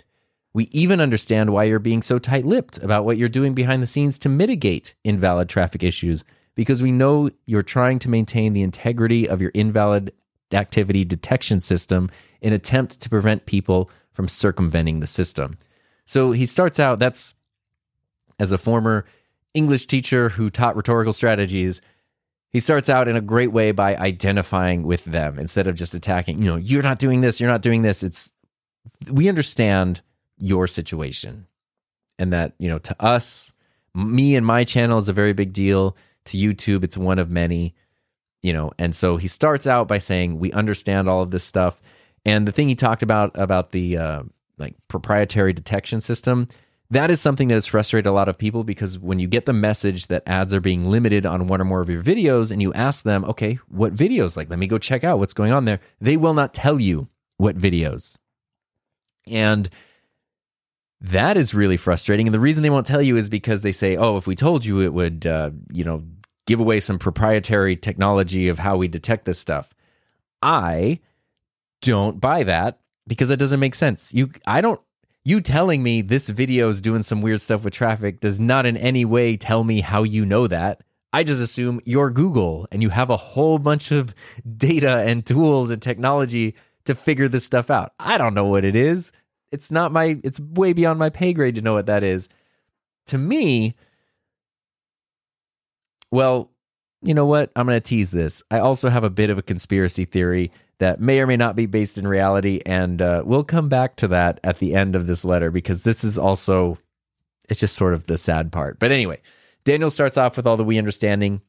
We even understand why you're being so tight lipped about what you're doing behind the scenes to mitigate invalid traffic issues, because we know you're trying to maintain the integrity of your invalid activity detection system in attempt to prevent people from circumventing the system. So he starts out that's as a former English teacher who taught rhetorical strategies he starts out in a great way by identifying with them instead of just attacking, you know, you're not doing this, you're not doing this. It's, we understand your situation and that, you know, to us, me and my channel is a very big deal. To YouTube, it's one of many, you know, and so he starts out by saying, we understand all of this stuff. And the thing he talked about, about the, uh, like proprietary detection system, that is something that has frustrated a lot of people because when you get the message that ads are being limited on one or more of your videos and you ask them, okay, what videos? Like, let me go check out what's going on there. They will not tell you what videos. And that is really frustrating. And the reason they won't tell you is because they say, oh, if we told you, it would, uh, you know, give away some proprietary technology of how we detect this stuff. I don't buy that because it doesn't make sense. You, I don't you telling me this video is doing some weird stuff with traffic does not in any way tell me how you know that. I just assume you're Google and you have a whole bunch of *laughs* data and tools and technology to figure this stuff out. I don't know what it is. It's not my, it's way beyond my pay grade to know what that is. To me, well, you know what? I'm going to tease this. I also have a bit of a conspiracy theory that may or may not be based in reality. And uh, we'll come back to that at the end of this letter because this is also, it's just sort of the sad part. But anyway, Daniel starts off with all the we understanding.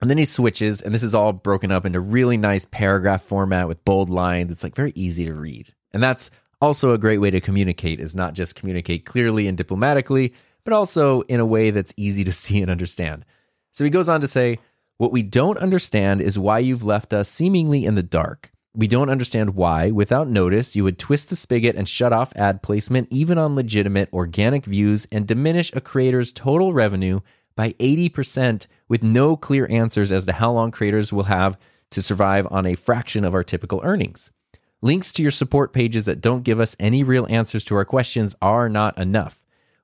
And then he switches, and this is all broken up into really nice paragraph format with bold lines. It's like very easy to read. And that's also a great way to communicate, is not just communicate clearly and diplomatically, but also in a way that's easy to *laughs* see and understand. So he goes on to say, what we don't understand is why you've left us seemingly in the dark. We don't understand why, without notice, you would twist the spigot and shut off ad placement even on legitimate organic views and diminish a creator's total revenue by 80% with no clear answers as to how long creators will have to survive on a fraction of our typical earnings. Links to your support pages that don't give us any real answers to our questions are not enough.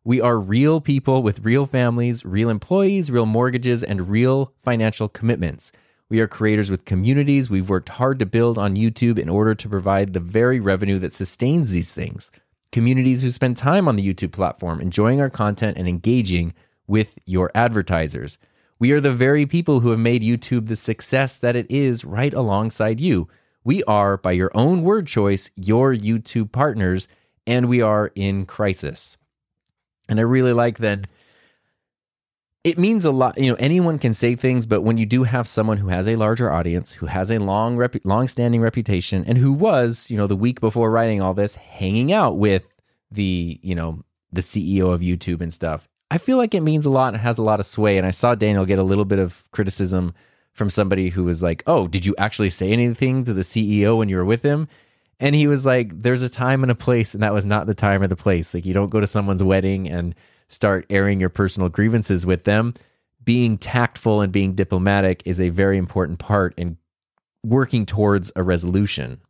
We are real people with real families, real employees, real mortgages, and real financial commitments. We are creators with communities we've worked hard to build on YouTube in order to provide the very revenue that sustains these things. communities who spend time on the YouTube platform, enjoying our content and engaging with your advertisers. We are the very people who have made YouTube the success that it is right alongside you. We are, by your own word choice, your YouTube partners, and we are in crisis. And I really like that it means a lot. You know, anyone can say things, but when you do have someone who has a larger audience, who has a long, rep- long-standing reputation, and who was, you know, the week before writing all this, hanging out with the, you know, the CEO of YouTube and stuff, I feel like it means a lot and has a lot of sway. And I saw Daniel get a little bit of criticism from somebody who was like, "Oh, did you actually say anything to the CEO when you were with him?" And he was like, "There's a time and a place, and that was not the time or the place. Like, you don't go to someone's wedding and." start airing your personal grievances with them, being tactful and being diplomatic is a very important part in working towards a resolution.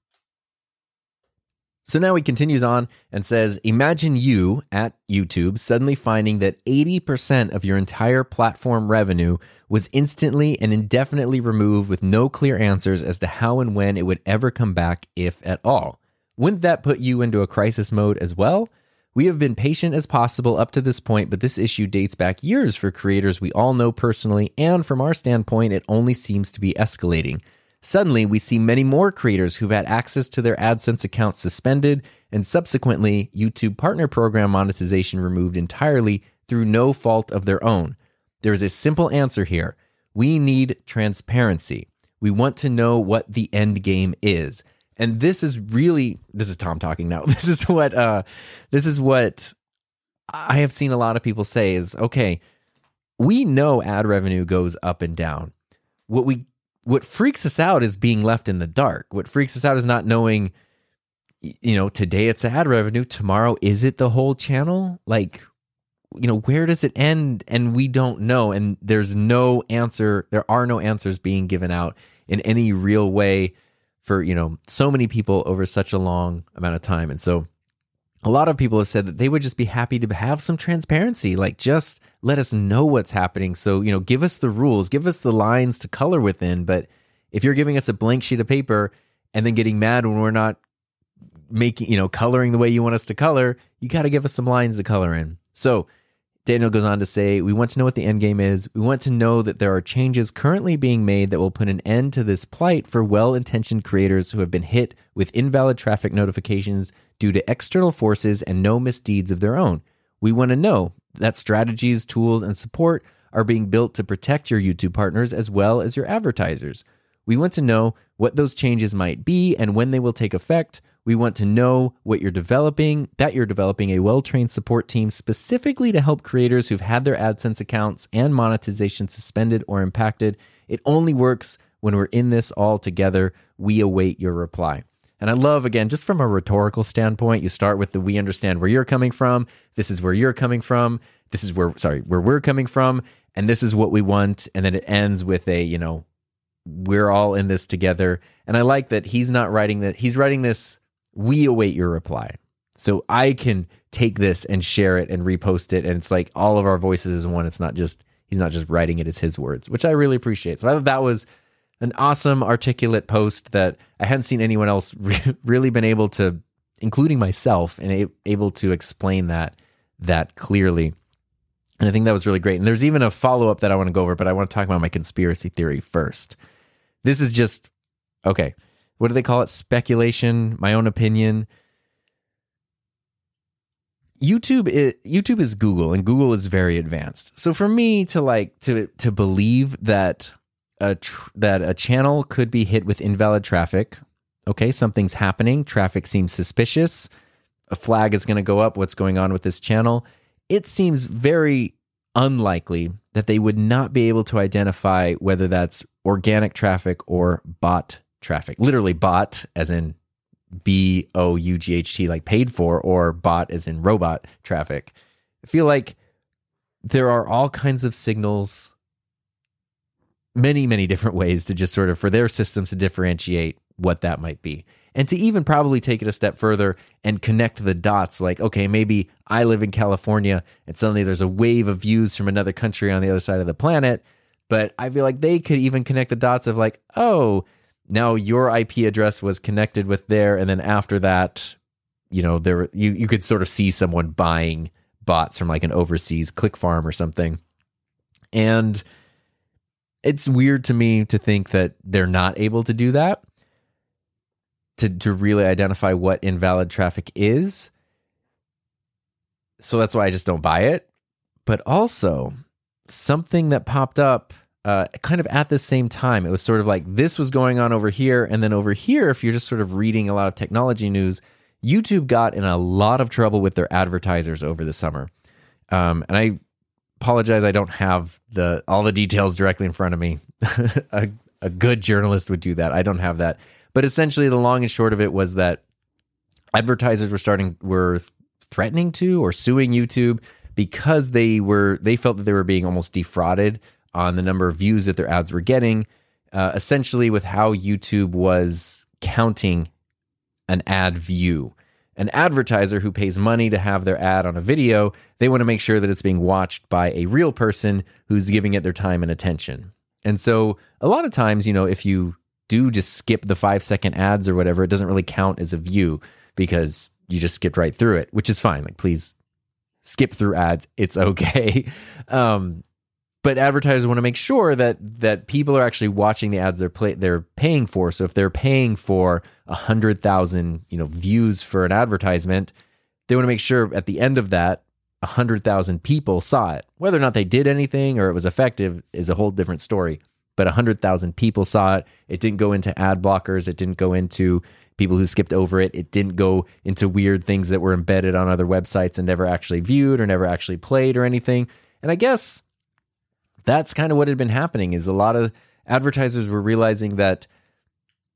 So now he continues on and says Imagine you at YouTube suddenly finding that 80% of your entire platform revenue was instantly and indefinitely removed with no clear answers as to how and when it would ever come back, if at all. Wouldn't that put you into a crisis mode as well? We have been patient as possible up to this point, but this issue dates back years for creators we all know personally, and from our standpoint, it only seems to be escalating. Suddenly, we see many more creators who've had access to their AdSense accounts suspended, and subsequently, YouTube Partner Program monetization removed entirely through no fault of their own. There is a simple answer here we need transparency. We want to know what the end game is and this is really this is tom talking now *laughs* this is what uh this is what i have seen a lot of people say is okay we know ad revenue goes up and down what we what freaks us out is being left in the dark. What freaks us out is not knowing you know today it's ad revenue tomorrow is it the whole channel? Like you know where does it end? And we don't know. And there's no answer there are no answers being given out in any real way for you know so many people over such a long amount of time. And so a lot of people have said that they would just be happy to have some transparency like just let us know what's happening. So you know give us the rules give us the lines to color within. But if you're giving us a blank sheet of paper and then getting mad when we're not making you know coloring the way you want us to color you got to give us some lines to color in. So Daniel goes on to say, We want to know what the end game is. We want to know that there are changes currently being made that will put an end to this plight for well intentioned creators who have been hit with invalid traffic notifications due to external forces and no misdeeds of their own. We want to know that strategies, tools, and support are being built to protect your YouTube partners as well as your advertisers. We want to know what those changes might be and when they will take effect. We want to know what you're developing, that you're developing a well trained support team specifically to help creators who've had their AdSense accounts and monetization suspended or impacted. It only works when we're in this all together. We await your reply. And I love, again, just from a rhetorical standpoint, you start with the we understand where you're coming from. This is where you're coming from. This is where, sorry, where we're coming from. And this is what we want. And then it ends with a, you know, we're all in this together. And I like that he's not writing that, he's writing this we await your reply. So I can take this and share it and repost it. And it's like all of our voices is one. It's not just, he's not just writing it as his words, which I really appreciate. So I thought that was an awesome, articulate post that I hadn't seen anyone else *laughs* re- really been able to, including myself, and a- able to explain that that clearly. And I think that was really great. And there's even a follow up that I want to go over, but I want to talk about my conspiracy theory first. This is just okay what do they call it? Speculation, my own opinion. YouTube is, YouTube is Google and Google is very advanced. So for me to like to to believe that a tr- that a channel could be hit with invalid traffic, okay, something's happening, traffic seems suspicious, a flag is going to go up, what's going on with this channel? It seems very unlikely that they would not be able to identify whether that's organic traffic or bot traffic. Literally bot as in B O U G H T, like paid for, or bot as in robot traffic. I feel like there are all kinds of signals, many, many different *laughs* ways to just sort of for their systems to differentiate what that might be. And to even probably take it a step further and connect the dots like, okay, maybe I live in California and suddenly there's a wave of views from another country on the other side of the planet. But I feel like they could even connect the dots of like, oh, now your IP address was connected with there, and then after that, you know, there you you could sort of see someone buying bots from like an overseas click farm or something. And it's weird to me to think that they're not able to do that to to really identify what invalid traffic is. So that's why I just don't buy it. But also something that popped up uh, kind of at the same time. It was sort of like this was going on over here, and then over here, if you're just sort of reading a lot of technology news, YouTube got in a lot of trouble with their advertisers over the summer. Um, and I apologize, I don't have the all the details directly in front of me. *laughs* a, a good journalist would do that. I don't have that. But essentially, the long and short of it was that advertisers were starting were threatening to or suing YouTube because they were they felt that they were being almost defrauded on the number of views that their ads were getting. Uh, essentially, with how YouTube was counting an ad view. An advertiser who pays money to have their ad on a video, they want to make sure that it's being watched by a real person who's giving it their time and attention. And so, a lot of times, you know, if you do just skip the five second ads or whatever, it doesn't really count as a view because you just skipped right through it, which is fine. Like, please skip through ads. It's okay. *laughs* Um, but advertisers want to make sure that that people are actually watching the ads they're play, they're paying for. So if they're paying for a hundred thousand you know views for an advertisement, they want to make sure at the end of that a hundred thousand people saw it. Whether or not they did anything or it was effective is a whole different story. But a hundred thousand people saw it. It didn't go into ad blockers. It didn't go into people who skipped over it. It didn't go into weird things that were embedded on other websites and never actually viewed or never actually played or anything. And I guess that's kind of what had been happening is a lot of advertisers were realizing that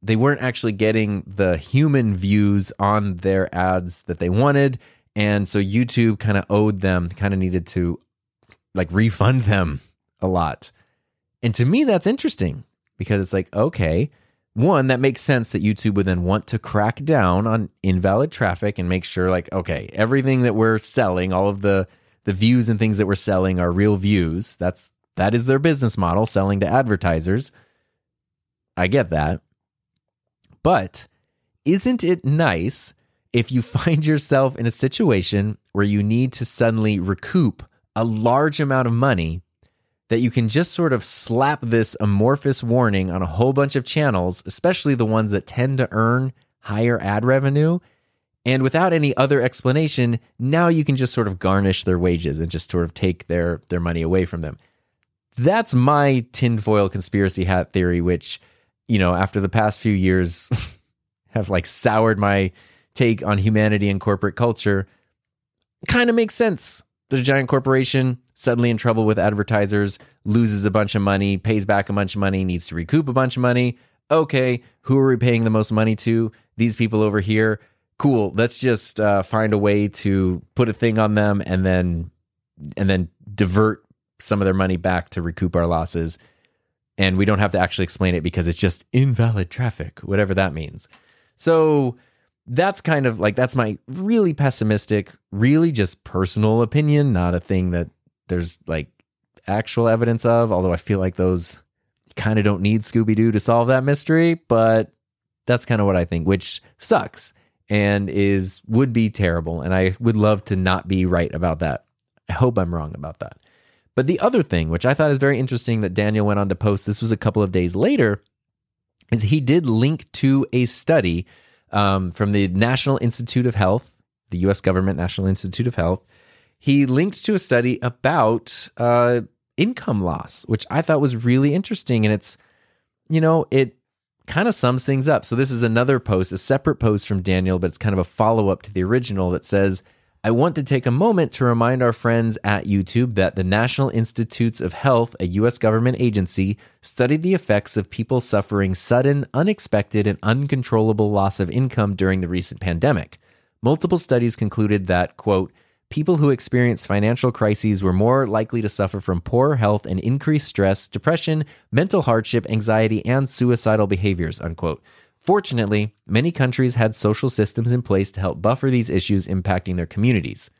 they weren't actually getting the human views on their ads that they wanted and so YouTube kind of owed them kind of needed to like refund them a lot. And to me that's interesting because it's like okay, one that makes sense that YouTube would then want to crack down on invalid traffic and make sure like okay, everything that we're selling, all of the the views and things that we're selling are real views. That's that is their business model, selling to advertisers. I get that. But isn't it nice if you *laughs* find yourself in a situation where you need to suddenly recoup a large amount of money that you can just sort of slap this amorphous warning on a whole bunch of channels, especially the ones that tend to earn higher ad revenue. And without any other explanation, now you can just sort of garnish their wages and just sort of take their, their money away from them that's my tinfoil conspiracy hat theory, which, you know, after the past few years *laughs* have like soured my take on humanity and corporate culture. Kind of makes sense. There's a giant corporation suddenly in trouble with advertisers, loses a bunch of money, pays back a bunch of money, needs to recoup a bunch of money. Okay, who are we paying the most money to? These people over here. Cool. Let's just uh, find a way to put a thing on them and then and then divert some of their money back to recoup our losses. And we don't have to actually explain it because it's just invalid traffic, whatever that means. So that's kind of like, that's my really pessimistic, really just personal opinion, not a thing that there's like actual evidence of. Although I feel like those kind of don't need Scooby Doo to solve that mystery, but that's kind of what I think, which sucks and is would be terrible. And I would love to not be right about that. I hope I'm wrong about that. But the other thing, which I thought is very interesting that Daniel went on to post, this was a couple of days later, is he did link to a study um, from the National Institute of Health, the US government National Institute of Health. He linked to a study about uh, income loss, which I thought was really interesting. And it's, you know, it kind of sums things up. So this is another post, a separate post from Daniel, but it's kind of a follow up to the original that says, I want to take a moment to remind our friends at YouTube that the National Institutes of Health, a U.S. government agency, studied the effects of people suffering sudden, unexpected, and uncontrollable loss of income during the recent pandemic. Multiple studies concluded that, quote, people who experienced financial crises were more likely to suffer from poor health and increased stress, depression, mental hardship, anxiety, and suicidal behaviors, unquote. Fortunately, many countries had social systems in place to help buffer these issues impacting their communities.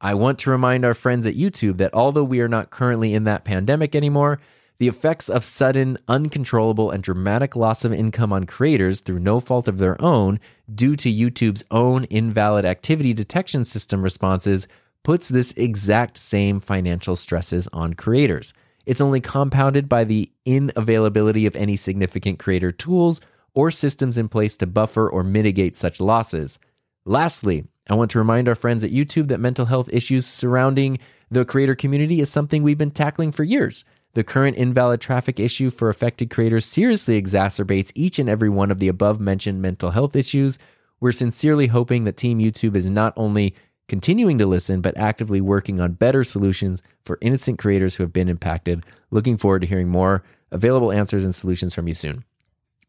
I want to remind our friends at YouTube that although we are not currently in that pandemic anymore, The effects of sudden, uncontrollable, and dramatic loss of income on creators through no fault of their own due to YouTube's own invalid activity detection system responses puts this exact same financial stresses on creators. It's only compounded by the inavailability of any significant creator tools or systems in place to buffer or mitigate such losses. Lastly, I want to remind our friends at YouTube that mental health issues surrounding the creator community is something we've been tackling for years. The current invalid traffic issue for affected creators seriously exacerbates each and every one of the above mentioned mental health issues. We're sincerely hoping that Team YouTube is not only continuing to listen, but actively working on better solutions for innocent creators who have been impacted. Looking forward to hearing more available answers and solutions from you soon.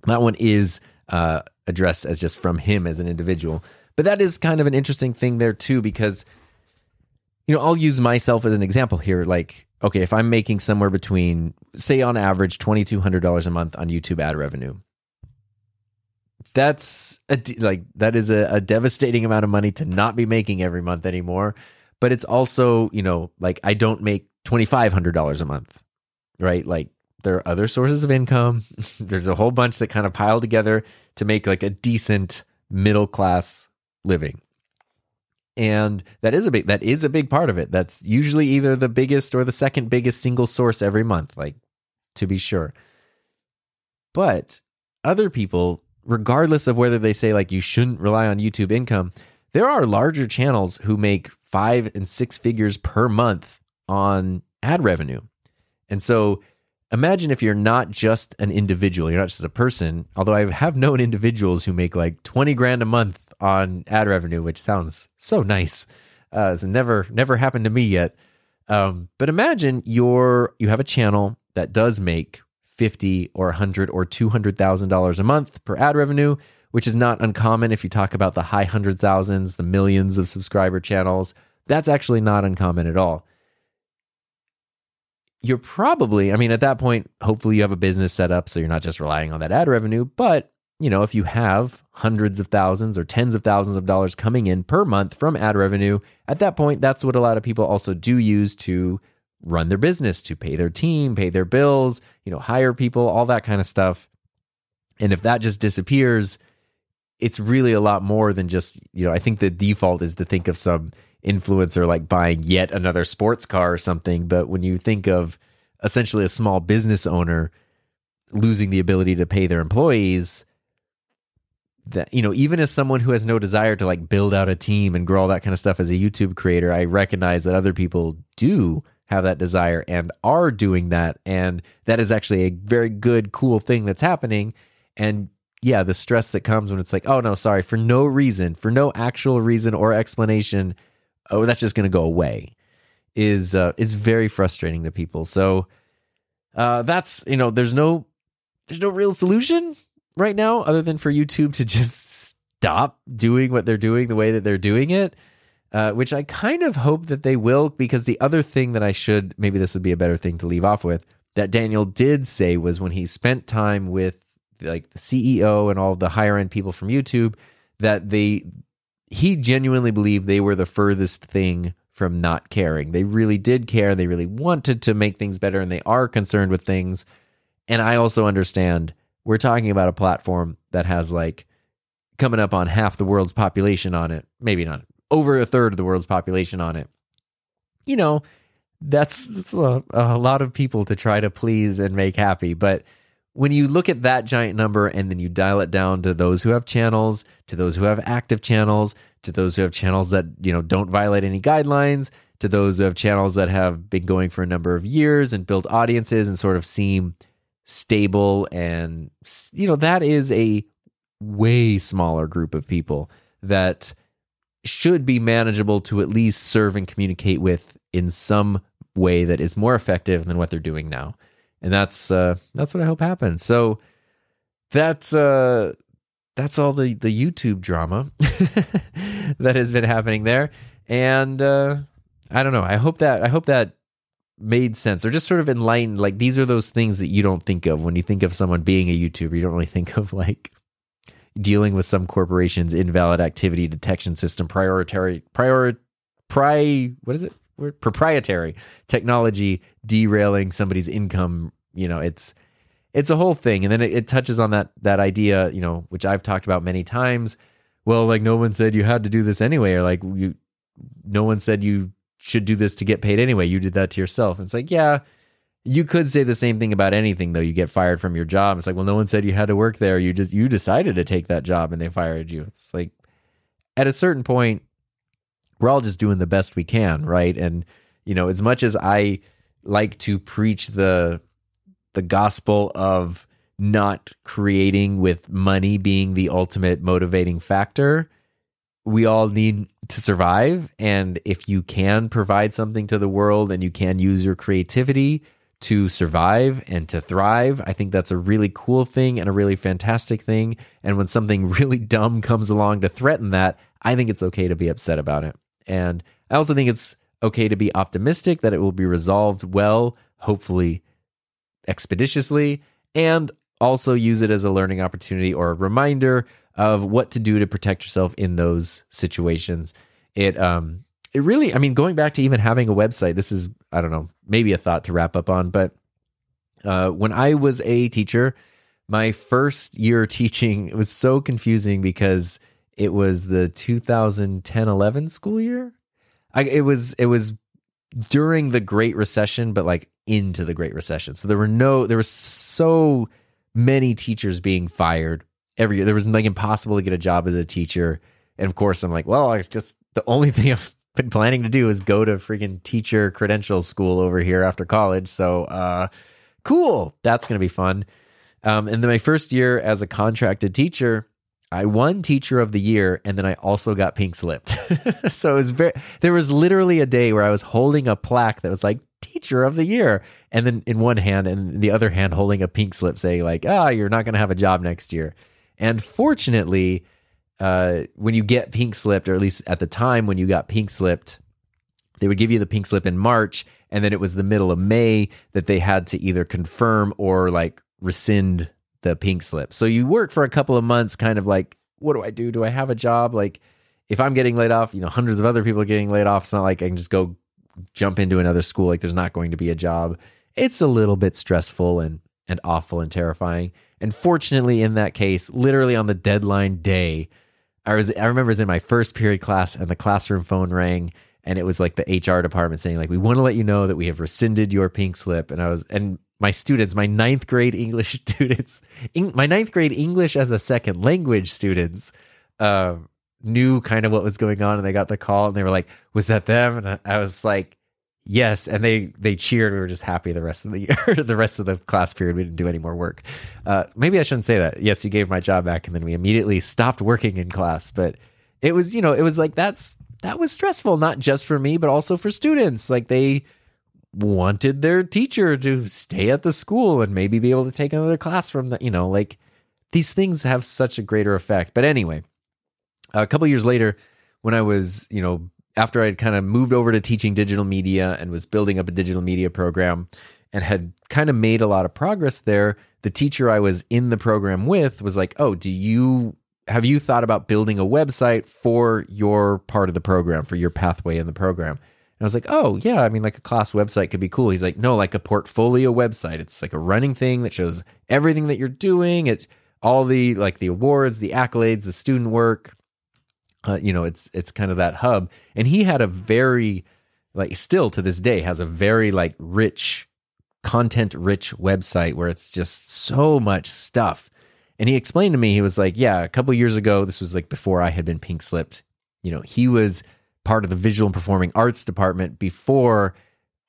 That one is uh, addressed as just from him as an individual. But that is kind of an interesting thing there, too, because you know, I'll use myself as an example here. Like, okay, if I'm making somewhere between, say, on average, $2,200 a month on YouTube ad revenue, that's a, like, that is a, a devastating amount of money to not be making every month anymore. But it's also, you know, like I don't make $2,500 a month, right? Like, there are other sources of income. *laughs* There's a whole bunch that kind of pile together to make like a decent middle class living. And that is a big that is a big part of it. That's usually either the biggest or the second biggest single source every month like to be sure. But other people regardless of whether they say like you shouldn't rely on YouTube income there are larger channels who make 5 and 6 figures per month on ad revenue. And so imagine if you're not just an individual you're not just a person although i have known individuals who make like 20 grand a month on ad revenue, which sounds so nice. Uh, it's never never happened to me yet. Um, but imagine you're you have a channel that does make fifty or hundred or two hundred thousand dollars a month per ad revenue, which is not uncommon if you talk about the high hundred thousands, the millions of subscriber channels. That's actually not uncommon at all. You're probably, I mean, at that point, hopefully you have a business set up so you're not just relying on that ad revenue, but you know, if you have hundreds of thousands or tens of thousands of dollars coming in per month from ad revenue, at that point, that's what a lot of people also do use to run their business, to pay their team, pay their bills, you know, hire people, all that kind of stuff. And if that just disappears, it's really a lot more than just, you know, I think the default is to think of some influencer like buying yet another sports car or something. But when you think of essentially a small business owner losing the ability to pay their employees, that you know even as someone who has no desire to like build out a team and grow all that kind of stuff as a youtube creator i recognize that other people do have that desire and are doing that and that is actually a very good cool thing that's happening and yeah the stress that comes when it's like oh no sorry for no reason for no actual reason or explanation oh that's just going to go away is uh, is very frustrating to people so uh, that's you know there's no there's no real solution right now other than for YouTube to just stop doing what they're doing the way that they're doing it. Uh, which I kind of hope that they will, because the other thing that I should, maybe this would be a better thing to leave off with, that Daniel did say was when he spent time with like the CEO and all the higher end people from YouTube, that they, he genuinely believed they were the furthest thing from not caring. They really did care. They really wanted to make things better and they are concerned with things. And I also understand we're talking about a platform that has like coming up on half the world's population on it, maybe not over a third of the world's population on it. You know, that's, that's a, a lot of people to try to please and make happy. But when you look at that giant number and then you dial it down to those who have channels, to those who have active channels, to those who have channels that, you know, don't violate any guidelines, to those who have channels that have been going for a number of years and built audiences and sort of seem stable and you know that is a way smaller group of people that should be manageable to at least serve and communicate with in some way that is more effective than what they're doing now and that's uh that's what i hope happens. So that's uh that's all the the youtube drama *laughs* that has been happening there. And uh i don't know. I hope that i hope that made sense or just sort of enlightened. Like these are those things that you don't think of when you think of someone being a youtuber. You don't really think of like dealing with some corporation's invalid activity detection system priority prior pri what is it proprietary technology derailing somebody's income you know, it's it's a whole thing, and then it, it touches on that that idea, you know, which I've talked about many times. Well, like no one said you had to do this anyway, or like you, no one said you should do this to get paid anyway. You did that to yourself. And it's like, yeah, you could say the same thing about anything though. You get fired from your job. It's like, well, no one said you had to work there. You just you decided to take that job and they fired you. It's like at a certain point, we're all just doing the best we can, right? And you know, as much as I like to preach the the gospel of not creating with money being the ultimate motivating factor, we all need to survive. And if you can provide something to the world and you can use your creativity to survive and to thrive, I think that's a really cool thing and a really fantastic thing. And when something *laughs* really dumb comes along to threaten that, I think it's okay to be upset about it. And I also think it's okay to be optimistic that it will be resolved well, hopefully expeditiously, and also use it as a learning opportunity or a reminder of what to do to protect yourself in those situations. It um it really, I mean, going back to even having a website, this is, I don't know, maybe a thought to wrap up on, but uh, when I was a teacher, my first year teaching, it was so confusing because it was the 2010 11 school year. I, it was, it was during the Great Recession, but like into the Great Recession. So there were no, there was so many teachers being fired every year. There was like impossible to get a job as a teacher. And of course, I'm like, well, it's just the only *laughs* thing I've been planning to do is go to freaking teacher credential school over here after college. So, uh, cool. That's going to be fun. Um, and then my first year as a contracted teacher, I won teacher of the year and then I also got pink slipped. *laughs* so it was very, there was literally a day where I was holding a plaque that was like teacher of the year. And then in one hand and the other hand holding a pink slip saying like, ah, oh, you're not going to have a job next year. And fortunately, uh, when you get pink slipped, or at least at the time when you got pink slipped, they would give you the pink slip in March. And then it was the middle of May that they had to either confirm or like rescind the pink slip. So you work for a couple of months, kind of like, what do I do? Do I have a job? Like, if I'm getting laid off, you know, hundreds of other people are getting laid off. It's not like I can just go jump into another school. Like, there's not going to be a job. It's a little bit stressful and and awful and terrifying. And fortunately, in that case, literally on the deadline day, I was I remember it was in my first period class, and the classroom phone rang, and it was like the HR department saying like, "We want to let you know that we have rescinded your pink slip." And I was and my students, my ninth grade English *laughs* students, my ninth grade English as a second language students, uh, knew kind of what was going on, and they got the call, and they were like, "Was that them?" And I was like, "Yes," and they they cheered. We were just happy the rest of the *laughs* year, the rest of the class period. We didn't do any more work. Uh, maybe I shouldn't say that. Yes, you gave my job back, and then we immediately stopped working in class. But it was, you know, it was like that's that was stressful, not just for me, but also for students. Like they wanted their teacher to stay at the school and maybe be able to take another class from the, you know, like these things have such a greater effect. But anyway, a couple years later, when I was, you know, after I had kind of moved over to teaching digital media and was building up a digital media program and had kind of made a lot of progress there, the teacher I was in the program with was like, "Oh, do you have you thought about building a website for your part of the program, for your pathway in the program?" I was like, oh, yeah, I mean, like a class website could be cool. He's like, no, like a portfolio website. It's like a running thing that shows everything that you're doing. It's all the like the awards, the accolades, the student work. Uh, you know, it's it's kind of that hub. And he had a very like still to this day has a very like rich content rich website where it's just so much stuff. And he explained to me, he was like, yeah, a couple years ago, this was like before I had been pink slipped. You know, he was part of the visual and performing arts department before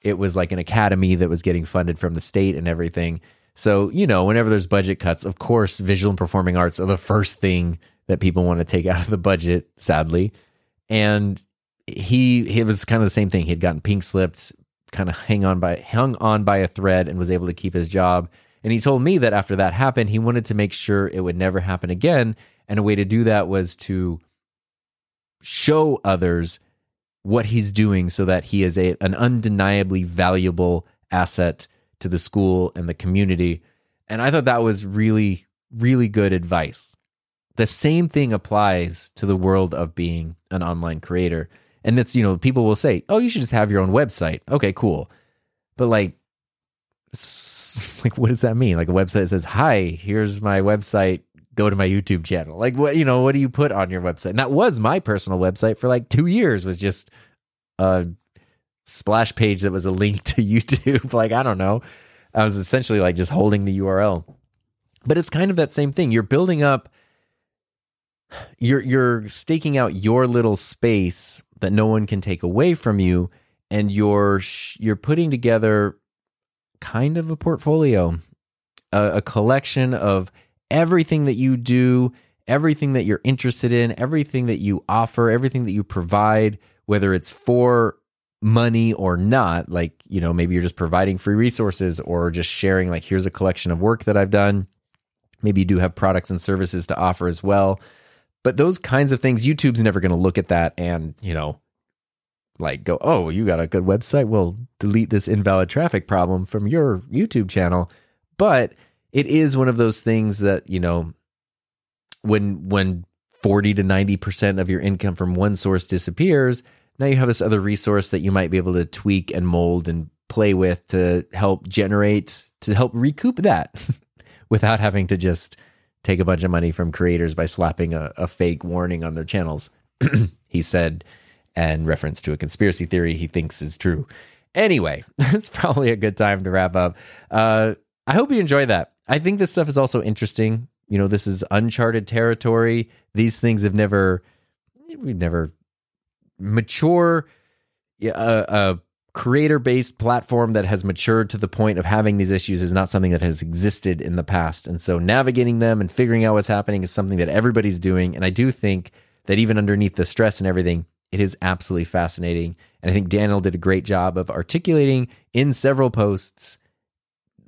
it was like an academy that was getting funded from the state and everything. So, you know, whenever there's budget cuts, of course, visual and performing arts are the first thing that people want to take out of the budget, sadly. And he he was kind of the same thing. He had gotten pink slipped, kind of hang on by hung on by a thread and was able to keep his job. And he told me that after that happened, he wanted to make sure it would never happen again. And a way to do that was to show others what he's doing so that he is a, an undeniably valuable asset to the school and the community. And I thought that was really, really good advice. The same thing applies to the world of being an online creator. And that's, you know, people will say, oh, you should just have your own website. Okay, cool. But like, *laughs* like, what does that mean? Like a website says, "Hi, here's my website. Go to my YouTube channel." Like, what you know? What do you put on your website? And that was my personal website for like two years. Was just a splash page that was a link *laughs* to YouTube. *laughs* like, I don't know. I was essentially like just holding the URL. But it's kind of that same thing. You're building up. You're you're staking out your little space that no one can take away from you, and you're you're putting together kind of a portfolio, a, a collection of everything that you do, everything that you're interested in, everything that you offer, everything that you provide, whether it's for money or not. Like, you know, maybe you're just providing free resources or just sharing, like, here's a collection of work that I've done. Maybe you do have products and services to offer as well. But those kinds of things, YouTube's never going to look at that and, you know, like go, oh, you got a good website. We'll delete this invalid traffic problem from your YouTube channel. But it is one of those things that, you know, when when 40 to 90% of your income from one source disappears, now you have this other resource that you might be able to tweak and mold and play with to help generate to help recoup that *laughs* without having to just take a bunch of money from creators by slapping a, a fake warning on their channels. *clears throat* he said and reference to a conspiracy theory he thinks is true. Anyway, *laughs* it's probably a good time to wrap up. Uh, I hope you enjoy that. I think this stuff is also interesting. You know, this is uncharted territory. These things have never, we've never mature a, a creator based platform that has matured to the point of having these issues is not something that has existed in the past. And so navigating them and figuring out what's happening is something that everybody's doing. And I do think that even underneath the stress and everything, it is absolutely fascinating. And I think Daniel did a great job of articulating in several posts,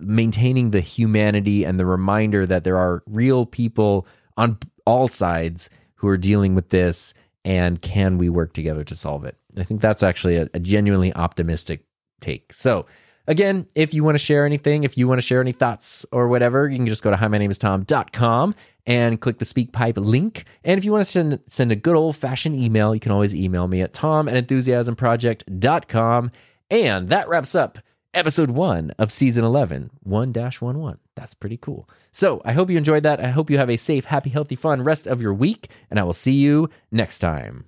maintaining the humanity and the reminder that there are real people on all sides who are dealing with this. And can we work together to solve it? I think that's actually a, a genuinely optimistic take. So, Again, if you want to share anything, if you want to share any thoughts or whatever, you can just go to hi, my name is Tom.com and click the SpeakPipe link. And if you want to send send a good old fashioned email, you can always email me at tom at enthusiasmproject.com. And that wraps up episode one of season 11, 1 11. That's pretty cool. So I hope you enjoyed that. I hope you have a safe, happy, healthy, fun rest of your week. And I will see you next time.